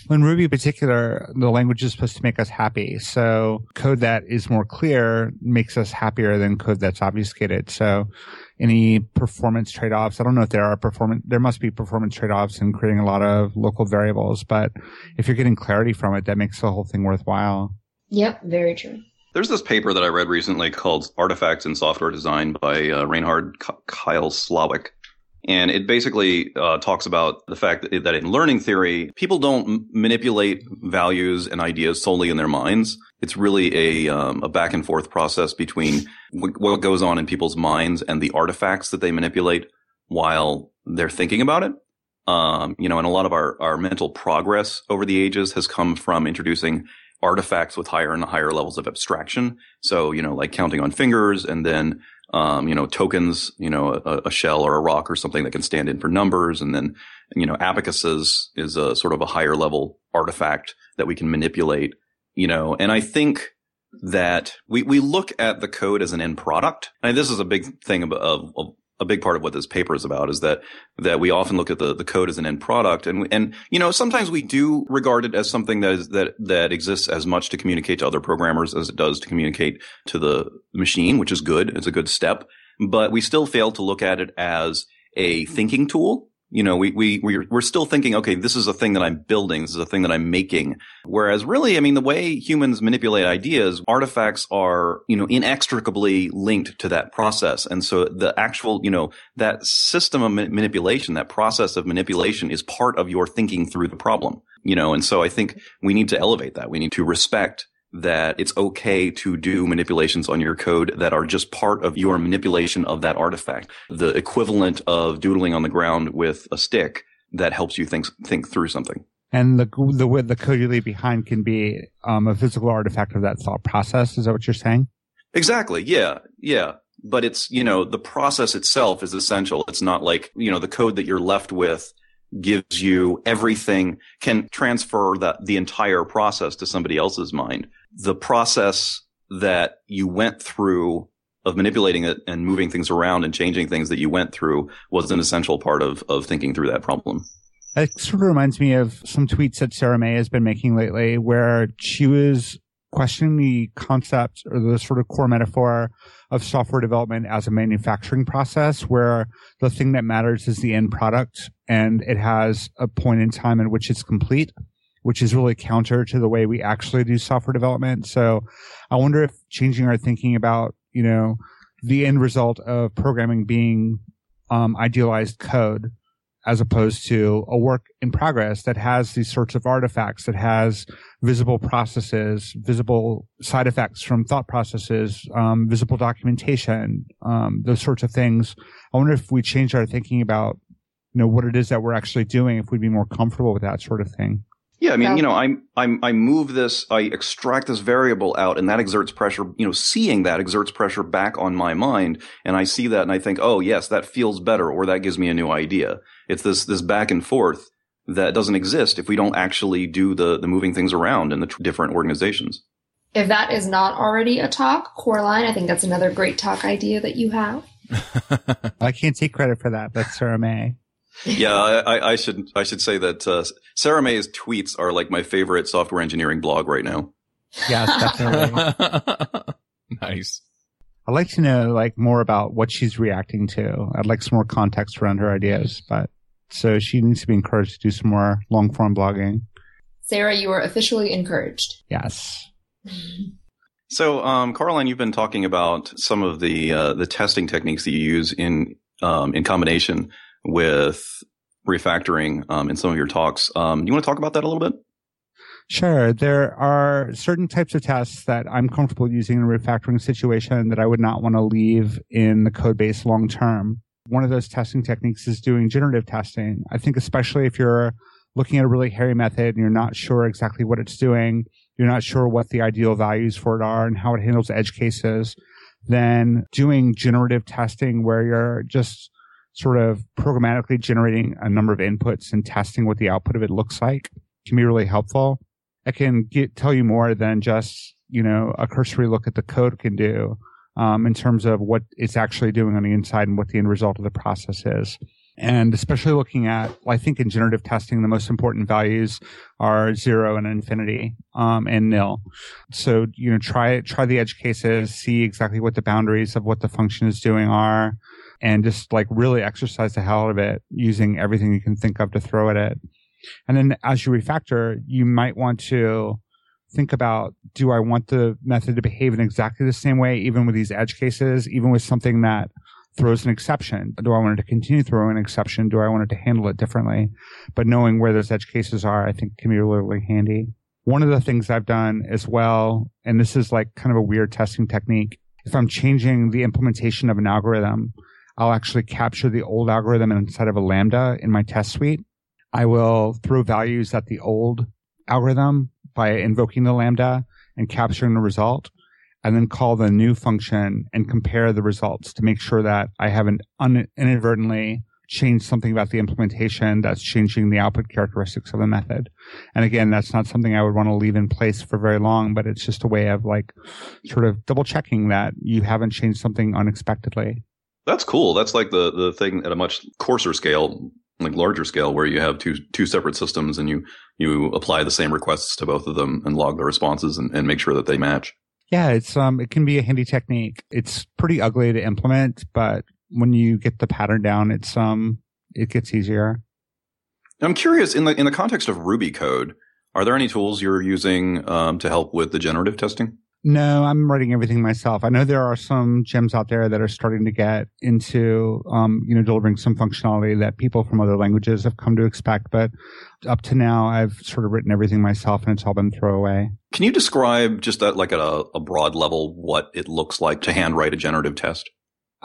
In Ruby in particular, the language is supposed to make us happy. So code that is more clear makes us happier than code that's obfuscated. So any performance trade-offs. I don't know if there are performance, there must be performance trade-offs in creating a lot of local variables, but if you're getting clarity from it, that makes the whole thing worthwhile. Yep, very true. There's this paper that I read recently called Artifacts in Software Design by uh, Reinhard Keil-Slawik. And it basically uh, talks about the fact that, that in learning theory, people don't m- manipulate values and ideas solely in their minds. It's really a, um, a back and forth process between w- what goes on in people's minds and the artifacts that they manipulate while they're thinking about it. Um, you know, and a lot of our, our mental progress over the ages has come from introducing artifacts with higher and higher levels of abstraction. So, you know, like counting on fingers and then um, you know, tokens, you know, a, a, shell or a rock or something that can stand in for numbers. And then, you know, abacuses is a sort of a higher level artifact that we can manipulate, you know, and I think that we, we look at the code as an end product. And this is a big thing of, of, of a big part of what this paper is about is that that we often look at the, the code as an end product. And and you know sometimes we do regard it as something that is that that exists as much to communicate to other programmers as it does to communicate to the machine which is good. It's a good step. But we still fail to look at it as a thinking tool you know, we, we, we're, we're still thinking, okay, this is a thing that I'm building. This is a thing that I'm making. Whereas really, I mean, the way humans manipulate ideas, artifacts are, you know, inextricably linked to that process. And so the actual, you know, that system of manipulation, that process of manipulation is part of your thinking through the problem, you know, and so I think we need to elevate that. We need to respect that it's okay to do manipulations on your code that are just part of your manipulation of that artifact. The equivalent of doodling on the ground with a stick that helps you think think through something. And the the the code you leave behind can be um, a physical artifact of that thought process. Is that what you're saying? Exactly. Yeah. Yeah. But it's you know the process itself is essential. It's not like you know the code that you're left with gives you everything can transfer that the entire process to somebody else's mind. The process that you went through of manipulating it and moving things around and changing things that you went through was an essential part of, of thinking through that problem. It sort of reminds me of some tweets that Sarah May has been making lately where she was questioning the concept or the sort of core metaphor of software development as a manufacturing process where the thing that matters is the end product and it has a point in time in which it's complete which is really counter to the way we actually do software development. So I wonder if changing our thinking about, you know, the end result of programming being um, idealized code as opposed to a work in progress that has these sorts of artifacts, that has visible processes, visible side effects from thought processes, um, visible documentation, um, those sorts of things. I wonder if we change our thinking about, you know, what it is that we're actually doing, if we'd be more comfortable with that sort of thing. Yeah, I mean, you know, I'm, I'm, I move this, I extract this variable out and that exerts pressure, you know, seeing that exerts pressure back on my mind. And I see that and I think, oh, yes, that feels better or that gives me a new idea. It's this, this back and forth that doesn't exist if we don't actually do the, the moving things around in the t- different organizations. If that is not already a talk, Coraline, I think that's another great talk idea that you have. I can't take credit for that. That's Sarah May yeah, I, I, should I should say that uh, Sarah May's tweets are like my favorite software engineering blog right now. Yes, definitely. nice. I'd like to know like more about what she's reacting to. I'd like some more context around her ideas, but so she needs to be encouraged to do some more long form blogging. Sarah, you are officially encouraged. Yes. So, um, Coraline, you've been talking about some of the uh, the testing techniques that you use in um, in combination with refactoring um, in some of your talks. Um, you want to talk about that a little bit? Sure. There are certain types of tests that I'm comfortable using in a refactoring situation that I would not want to leave in the code base long term. One of those testing techniques is doing generative testing. I think especially if you're looking at a really hairy method and you're not sure exactly what it's doing, you're not sure what the ideal values for it are and how it handles edge cases, then doing generative testing where you're just sort of programmatically generating a number of inputs and testing what the output of it looks like can be really helpful. It can get, tell you more than just, you know, a cursory look at the code can do, um, in terms of what it's actually doing on the inside and what the end result of the process is. And especially looking at, well, I think in generative testing, the most important values are zero and infinity, um, and nil. So, you know, try, try the edge cases, see exactly what the boundaries of what the function is doing are and just like really exercise the hell out of it using everything you can think of to throw at it. And then as you refactor, you might want to think about, do I want the method to behave in exactly the same way, even with these edge cases, even with something that throws an exception? Do I want it to continue throwing an exception? Do I want it to handle it differently? But knowing where those edge cases are, I think can be really, handy. One of the things I've done as well, and this is like kind of a weird testing technique. If I'm changing the implementation of an algorithm, I'll actually capture the old algorithm inside of a Lambda in my test suite. I will throw values at the old algorithm by invoking the Lambda and capturing the result and then call the new function and compare the results to make sure that I haven't un- inadvertently changed something about the implementation that's changing the output characteristics of the method. And again, that's not something I would want to leave in place for very long, but it's just a way of like sort of double checking that you haven't changed something unexpectedly. That's cool. That's like the the thing at a much coarser scale, like larger scale, where you have two two separate systems and you you apply the same requests to both of them and log the responses and, and make sure that they match. Yeah, it's um it can be a handy technique. It's pretty ugly to implement, but when you get the pattern down, it's um it gets easier. I'm curious in the in the context of Ruby code, are there any tools you're using um, to help with the generative testing? No, I'm writing everything myself. I know there are some gems out there that are starting to get into, um, you know, delivering some functionality that people from other languages have come to expect. But up to now, I've sort of written everything myself and it's all been throwaway. Can you describe just at like at a, a broad level what it looks like to handwrite a generative test?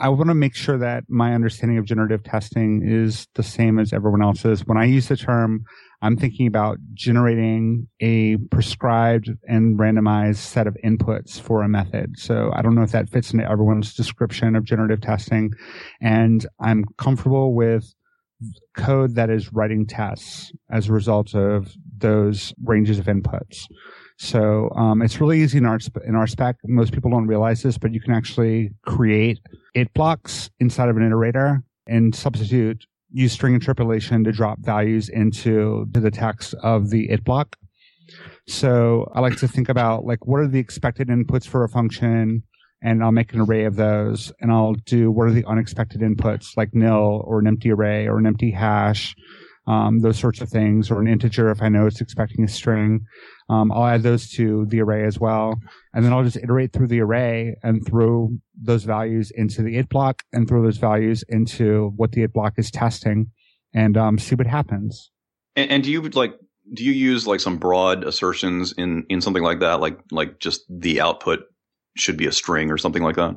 I want to make sure that my understanding of generative testing is the same as everyone else's. When I use the term, I'm thinking about generating a prescribed and randomized set of inputs for a method. So I don't know if that fits into everyone's description of generative testing. And I'm comfortable with code that is writing tests as a result of those ranges of inputs. So um, it's really easy in our in RSpec. Most people don't realize this, but you can actually create it blocks inside of an iterator and substitute use string interpolation to drop values into to the text of the it block. So I like to think about like what are the expected inputs for a function, and I'll make an array of those, and I'll do what are the unexpected inputs like nil or an empty array or an empty hash um, those sorts of things, or an integer if I know it's expecting a string. Um, I'll add those to the array as well. And then I'll just iterate through the array and throw those values into the it block and throw those values into what the it block is testing and um, see what happens. And, and do you like do you use like some broad assertions in in something like that, like like just the output should be a string or something like that?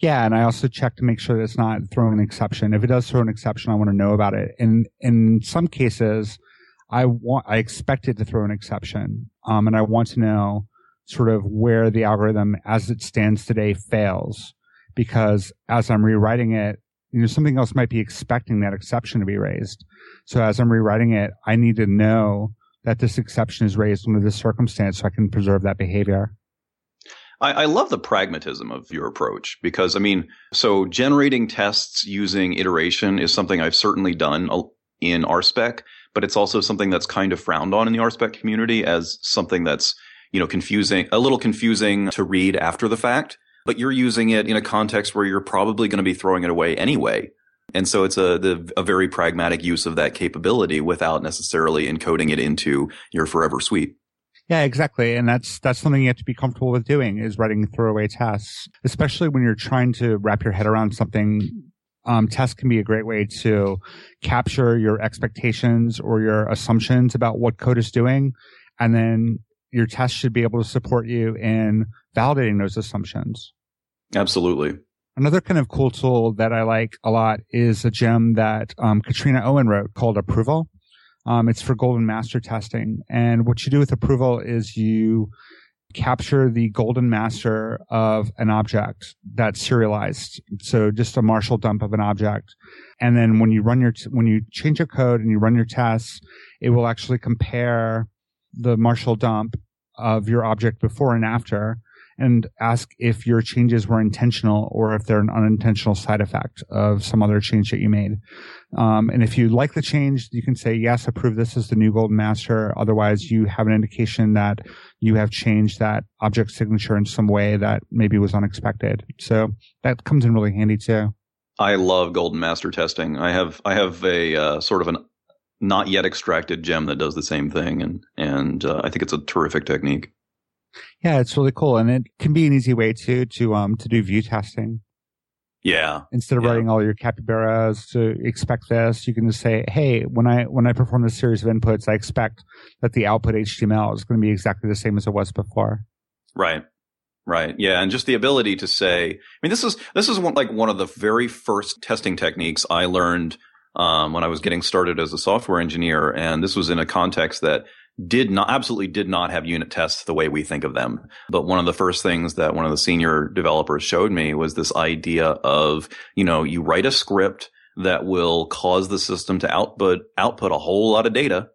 Yeah, and I also check to make sure that it's not throwing an exception. If it does throw an exception, I want to know about it. And in some cases, I want I expect it to throw an exception, um, and I want to know sort of where the algorithm, as it stands today, fails. Because as I'm rewriting it, you know, something else might be expecting that exception to be raised. So as I'm rewriting it, I need to know that this exception is raised under this circumstance so I can preserve that behavior. I, I, love the pragmatism of your approach because, I mean, so generating tests using iteration is something I've certainly done in RSpec, but it's also something that's kind of frowned on in the RSpec community as something that's, you know, confusing, a little confusing to read after the fact. But you're using it in a context where you're probably going to be throwing it away anyway. And so it's a, the, a very pragmatic use of that capability without necessarily encoding it into your forever suite. Yeah, exactly. And that's, that's something you have to be comfortable with doing is writing throwaway tests, especially when you're trying to wrap your head around something. Um, tests can be a great way to capture your expectations or your assumptions about what code is doing. And then your test should be able to support you in validating those assumptions. Absolutely. Another kind of cool tool that I like a lot is a gem that um, Katrina Owen wrote called Approval. Um, it's for golden master testing. And what you do with approval is you capture the golden master of an object that's serialized. So just a Marshal dump of an object. And then when you run your, t- when you change your code and you run your tests, it will actually compare the Marshal dump of your object before and after and ask if your changes were intentional or if they're an unintentional side effect of some other change that you made. Um, and if you like the change, you can say, yes, approve this as the new golden master. Otherwise, you have an indication that you have changed that object signature in some way that maybe was unexpected. So that comes in really handy too. I love golden master testing. I have, I have a uh, sort of an not yet extracted gem that does the same thing. And, and uh, I think it's a terrific technique. Yeah, it's really cool, and it can be an easy way too to um to do view testing. Yeah. Instead of yeah. writing all your capybaras to expect this, you can just say, "Hey, when I when I perform this series of inputs, I expect that the output HTML is going to be exactly the same as it was before." Right. Right. Yeah, and just the ability to say, I mean, this is this is one, like one of the very first testing techniques I learned um, when I was getting started as a software engineer, and this was in a context that did not absolutely did not have unit tests the way we think of them. But one of the first things that one of the senior developers showed me was this idea of, you know, you write a script that will cause the system to output output a whole lot of data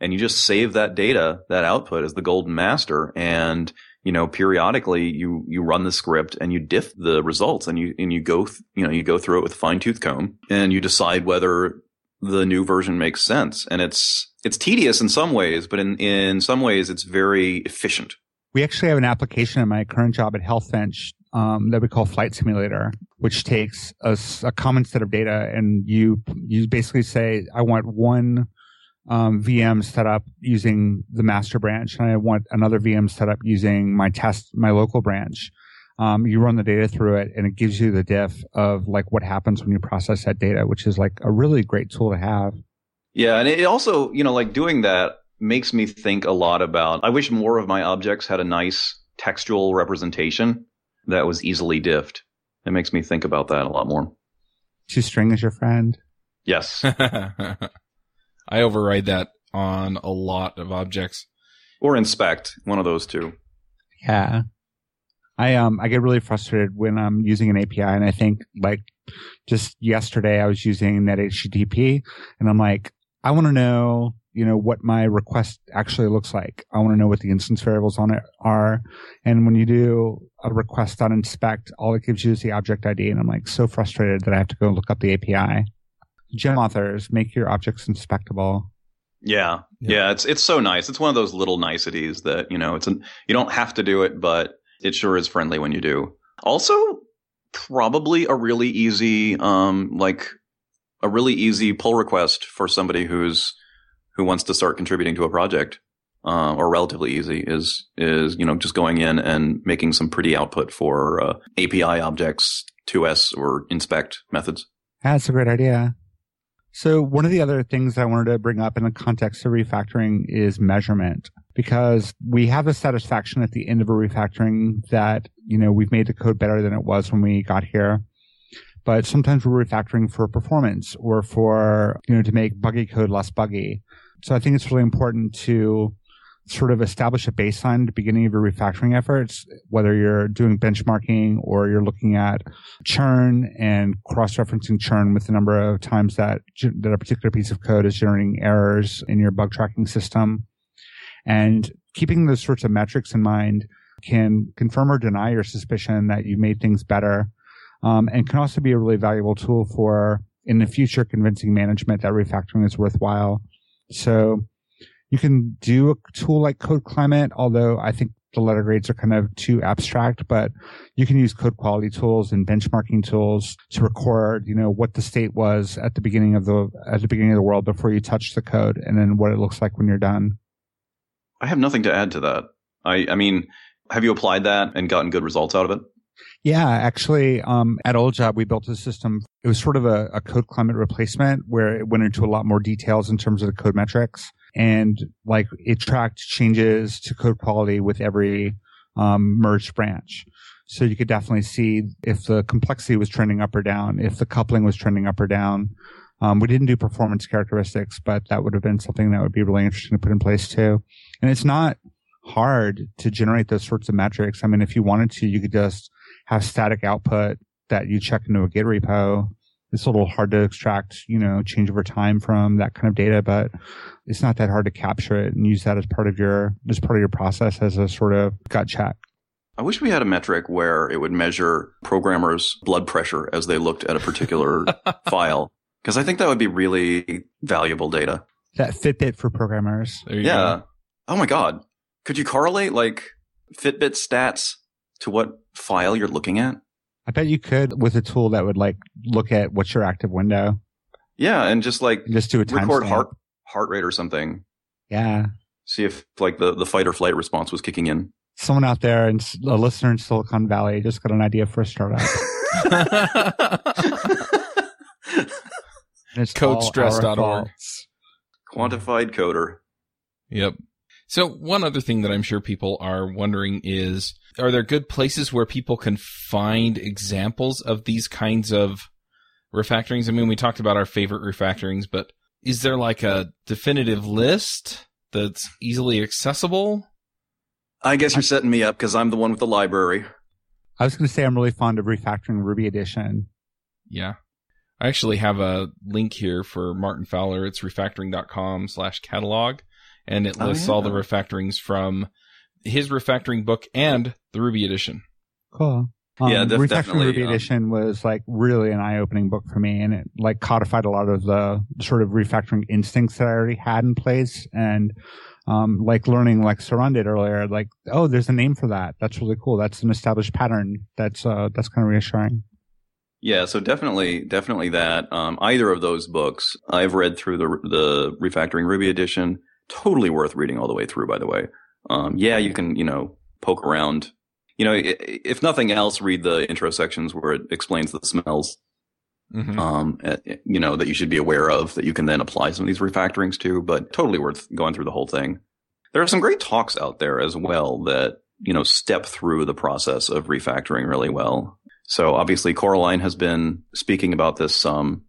and you just save that data, that output as the golden master and you know, periodically you, you run the script and you diff the results and you, and you go, th- you know, you go through it with a fine tooth comb and you decide whether the new version makes sense. And it's, it's tedious in some ways, but in, in some ways it's very efficient. We actually have an application in my current job at HealthBench um, that we call Flight Simulator, which takes a, a, common set of data and you you basically say, I want one um, VM set up using the master branch, and I want another VM set up using my test my local branch. Um, you run the data through it, and it gives you the diff of like what happens when you process that data, which is like a really great tool to have. Yeah, and it also, you know, like doing that makes me think a lot about. I wish more of my objects had a nice textual representation that was easily diffed. it makes me think about that a lot more. ToString is your friend. Yes. I override that on a lot of objects. or inspect, one of those two. Yeah. I um I get really frustrated when I'm using an API and I think like just yesterday I was using NetHTTP and I'm like, I want to know, you know, what my request actually looks like. I want to know what the instance variables on it are. And when you do a request.inspect, all it gives you is the object ID. And I'm like so frustrated that I have to go look up the API. Gem authors, make your objects inspectable. Yeah. Yeah. yeah. It's it's so nice. It's one of those little niceties that, you know, it's an, you don't have to do it, but it sure is friendly when you do. Also, probably a really easy um like a really easy pull request for somebody who's who wants to start contributing to a project. Uh, or relatively easy is is you know just going in and making some pretty output for uh, API objects, to_s or inspect methods. That's a great idea. So one of the other things I wanted to bring up in the context of refactoring is measurement because we have the satisfaction at the end of a refactoring that, you know, we've made the code better than it was when we got here. But sometimes we're refactoring for performance or for, you know, to make buggy code less buggy. So I think it's really important to sort of establish a baseline at the beginning of your refactoring efforts, whether you're doing benchmarking or you're looking at churn and cross-referencing churn with the number of times that, that a particular piece of code is generating errors in your bug tracking system. And keeping those sorts of metrics in mind can confirm or deny your suspicion that you made things better. Um, and can also be a really valuable tool for in the future convincing management that refactoring is worthwhile. So you can do a tool like Code Climate, although I think the letter grades are kind of too abstract, but you can use code quality tools and benchmarking tools to record, you know, what the state was at the beginning of the, at the beginning of the world before you touch the code and then what it looks like when you're done. I have nothing to add to that. I I mean, have you applied that and gotten good results out of it? Yeah, actually, um, at Old Job, we built a system. It was sort of a, a code climate replacement where it went into a lot more details in terms of the code metrics and like it tracked changes to code quality with every um, merged branch. So you could definitely see if the complexity was trending up or down, if the coupling was trending up or down. Um, we didn't do performance characteristics, but that would have been something that would be really interesting to put in place too. And it's not hard to generate those sorts of metrics. I mean, if you wanted to, you could just have static output that you check into a Git repo. It's a little hard to extract, you know, change over time from that kind of data, but it's not that hard to capture it and use that as part of your, as part of your process as a sort of gut check. I wish we had a metric where it would measure programmers' blood pressure as they looked at a particular file, because I think that would be really valuable data. That Fitbit for programmers. There you Yeah. go. Oh my God. Could you correlate like Fitbit stats to what file you're looking at? I bet you could with a tool that would like look at what's your active window Yeah, and just like and just do a time record heart heart rate or something. Yeah. See if like the, the fight or flight response was kicking in. Someone out there and a listener in Silicon Valley just got an idea for a startup. And it's all our Codestress.org. faults. Quantified coder. Yep. So one other thing that I'm sure people are wondering is, are there good places where people can find examples of these kinds of refactorings? I mean, we talked about our favorite refactorings, but is there like a definitive list that's easily accessible? I guess you're setting me up because I'm the one with the library. I was going to say I'm really fond of refactoring Ruby Edition. Yeah. I actually have a link here for Martin Fowler. It's refactoring.com slash catalog. And it Oh, lists all the refactorings from his refactoring book and the Ruby edition. Cool. Um, Yeah, def- Refactoring definitely, Ruby um, Edition was like really an eye-opening book for me, and it like codified a lot of the sort of refactoring instincts that I already had in place, and um, like learning like Saron did earlier, like oh, there's a name for that. That's really cool. That's an established pattern. That's uh, that's kind of reassuring. Yeah, so definitely, definitely that. Um, either of those books, I've read through the the refactoring Ruby edition. Totally worth reading all the way through. By the way, um, yeah, you can you know poke around. You know, if nothing else, read the intro sections where it explains the smells. Mhm. Um, eh, eh, you know that you should be aware of that you can then apply some of these refactorings to. But totally worth going through the whole thing. There are some great talks out there as well that you know step through the process of refactoring really well. So obviously, Coraline has been speaking about this some.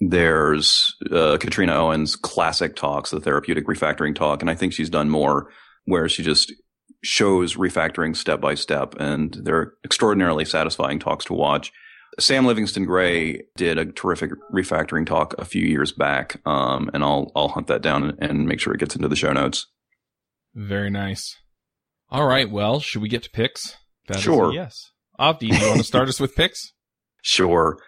There's uh, Katrina Owen's classic talks, the therapeutic refactoring talk, and I think she's done more where she just shows refactoring step by step, and they're extraordinarily satisfying talks to watch. Sam Livingston Gray did a terrific refactoring talk a few years back, um, and I'll I'll hunt that down and make sure it gets into the show notes. Very nice. All right. Well, should we get to picks? That sure. yes. Avdi, do you want to start us with picks? Sure.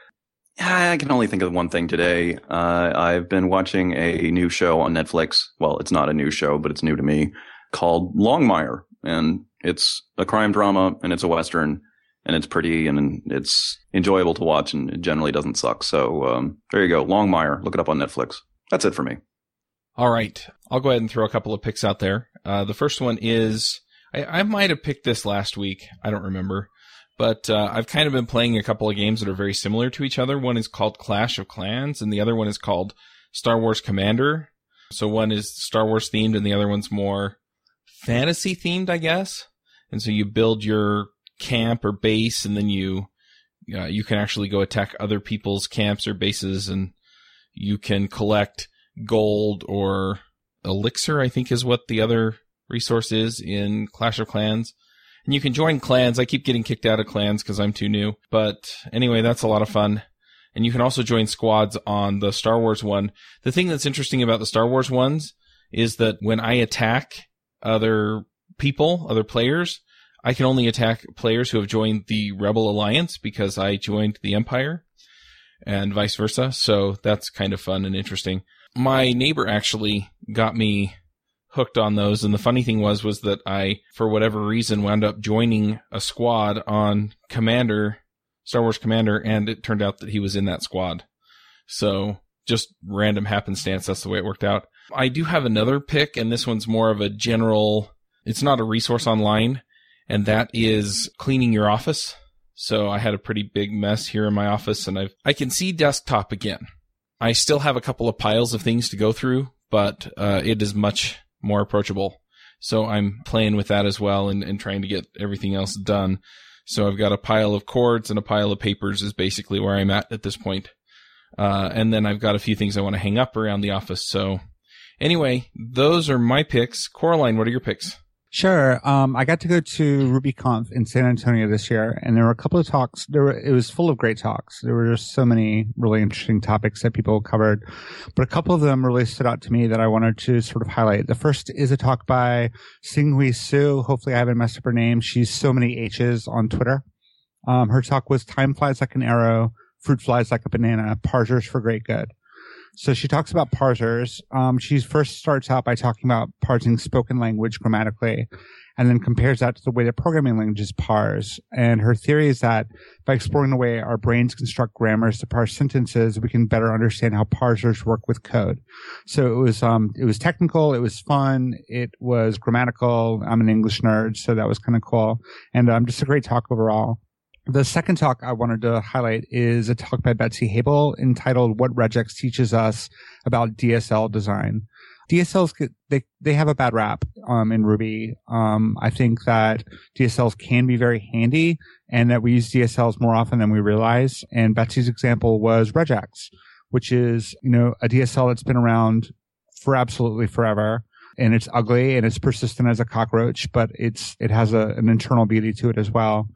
I can only think of one thing today. Uh, I've been watching a new show on Netflix. Well, it's not a new show, but it's new to me called Longmire. And it's a crime drama and it's a Western and it's pretty and it's enjoyable to watch and it generally doesn't suck. So, um, there you go. Longmire. Look it up on Netflix. That's it for me. All right. I'll go ahead and throw a couple of picks out there. Uh, the first one is I, I might have picked this last week. I don't remember. But uh, I've kind of been playing a couple of games that are very similar to each other. One is called Clash of Clans, and the other one is called Star Wars Commander. So one is Star Wars themed, and the other one's more fantasy themed, I guess. And so you build your camp or base, and then you uh, you can actually go attack other people's camps or bases, and you can collect gold or elixir. I think is what the other resource is in Clash of Clans. And you can join clans. I keep getting kicked out of clans because I'm too new. But anyway, that's a lot of fun. And you can also join squads on the Star Wars one. The thing that's interesting about the Star Wars ones is that when I attack other people, other players, I can only attack players who have joined the Rebel Alliance because I joined the Empire and vice versa. So that's kind of fun and interesting. My neighbor actually got me hooked on those. And the funny thing was, was that I, for whatever reason, wound up joining a squad on Commander, Star Wars Commander, and it turned out that he was in that squad. So just random happenstance. That's the way it worked out. I do have another pick, and this one's more of a general, it's not a resource online, and that is cleaning your office. So I had a pretty big mess here in my office, and I've, I can see desktop again. I still have a couple of piles of things to go through, but uh, it is much more approachable. So I'm playing with that as well and, and trying to get everything else done. So I've got a pile of cords and a pile of papers is basically where I'm at at this point. Uh, and then I've got a few things I want to hang up around the office. So anyway, those are my picks. Coraline, what are your picks? Sure. Um, I got to go to RubyConf in San Antonio this year, and there were a couple of talks. There were, it was full of great talks. There were just so many really interesting topics that people covered, but a couple of them really stood out to me that I wanted to sort of highlight. The first is a talk by Hsing-Hui Hsu. Hopefully I haven't messed up her name. She's so many H's on Twitter. Um, her talk was time flies like an arrow, fruit flies like a banana, parsers for great good. So she talks about parsers. Um, she first starts out by talking about parsing spoken language grammatically and then compares that to the way that programming languages parse. And her theory is that by exploring the way our brains construct grammars to parse sentences, we can better understand how parsers work with code. So it was, um, it was technical. It was fun. It was grammatical. I'm an English nerd, so that was kind of cool. And, um, just a great talk overall. The second talk I wanted to highlight is a talk by Betsy Haibel entitled What Regex Teaches Us About DSL Design. DSLs, they, they have a bad rap, um, in Ruby. Um, I think that DSLs can be very handy and that we use DSLs more often than we realize. And Betsy's example was regex, which is, you know, a DSL that's been around for absolutely forever and it's ugly and it's persistent as a cockroach, but it's, it has a, an internal beauty to it as well.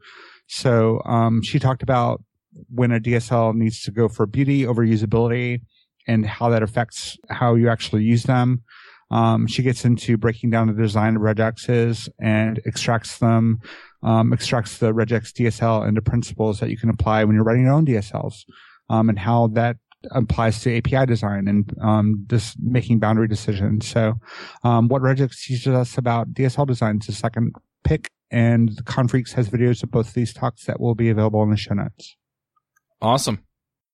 So um, she talked about when a DSL needs to go for beauty over usability and how that affects how you actually use them. Um, she gets into breaking down the design of regexes and extracts them, um, extracts the regex DSL into principles that you can apply when you're writing your own DSLs, um, and how that applies to API design and um, this making boundary decisions. So, um, what regex teaches us about DSL design is the second pick and the Confreaks has videos of both of these talks that will be available in the show notes. Awesome.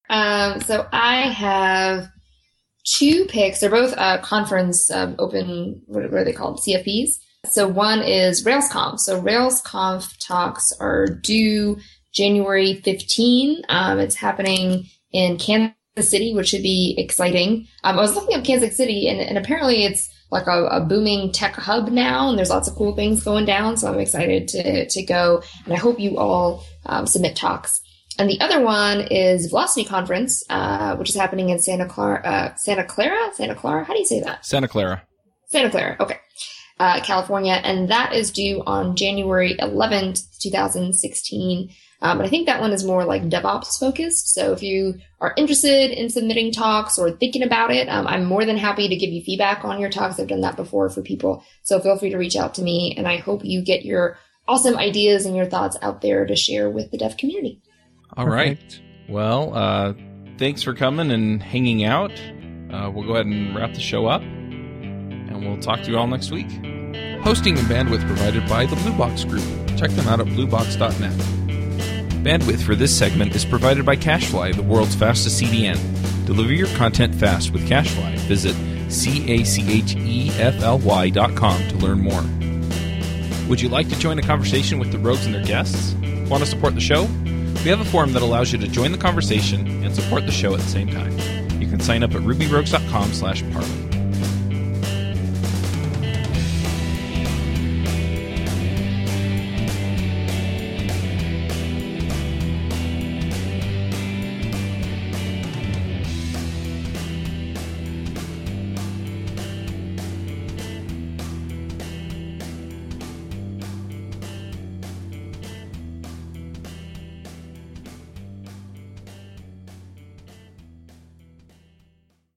Um, so I have two picks. They're both uh, conference um, open. What are they called? CFPs. So one is RailsConf. So RailsConf talks are due January 15. Um, it's happening in Kansas City, which should be exciting. Um, I was looking up Kansas City, and, and apparently it's like a, a, booming tech hub now, and there's lots of cool things going down. So I'm excited to to go, and I hope you all um, submit talks. and the other one is Velocity Conference, uh, which is happening in Santa Clara, uh, Santa Clara, Santa Clara. How do you say that? Santa Clara. Santa Clara. Okay. Uh, California, and that is due on January 11th, 2016. Um, but I think that one is more like DevOps focused. So if you are interested in submitting talks or thinking about it, um, I'm more than happy to give you feedback on your talks. I've done that before for people. So feel free to reach out to me. And I hope you get your awesome ideas and your thoughts out there to share with the dev community. All right. Well, uh, thanks for coming and hanging out. Uh, we'll go ahead and wrap the show up, and we'll talk to you all next week. Hosting and bandwidth provided by the Blue Box Group. Check them out at bluebox.net. Bandwidth for this segment is provided by CacheFly, the world's fastest CDN. Deliver your content fast with CacheFly. Visit C-A-C-H-E-F-L-Y dot com to learn more. Would you like to join a conversation with the rogues and their guests? Want to support the show? We have a forum that allows you to join the conversation and support the show at the same time. You can sign up at rubyrogues.com slash parley.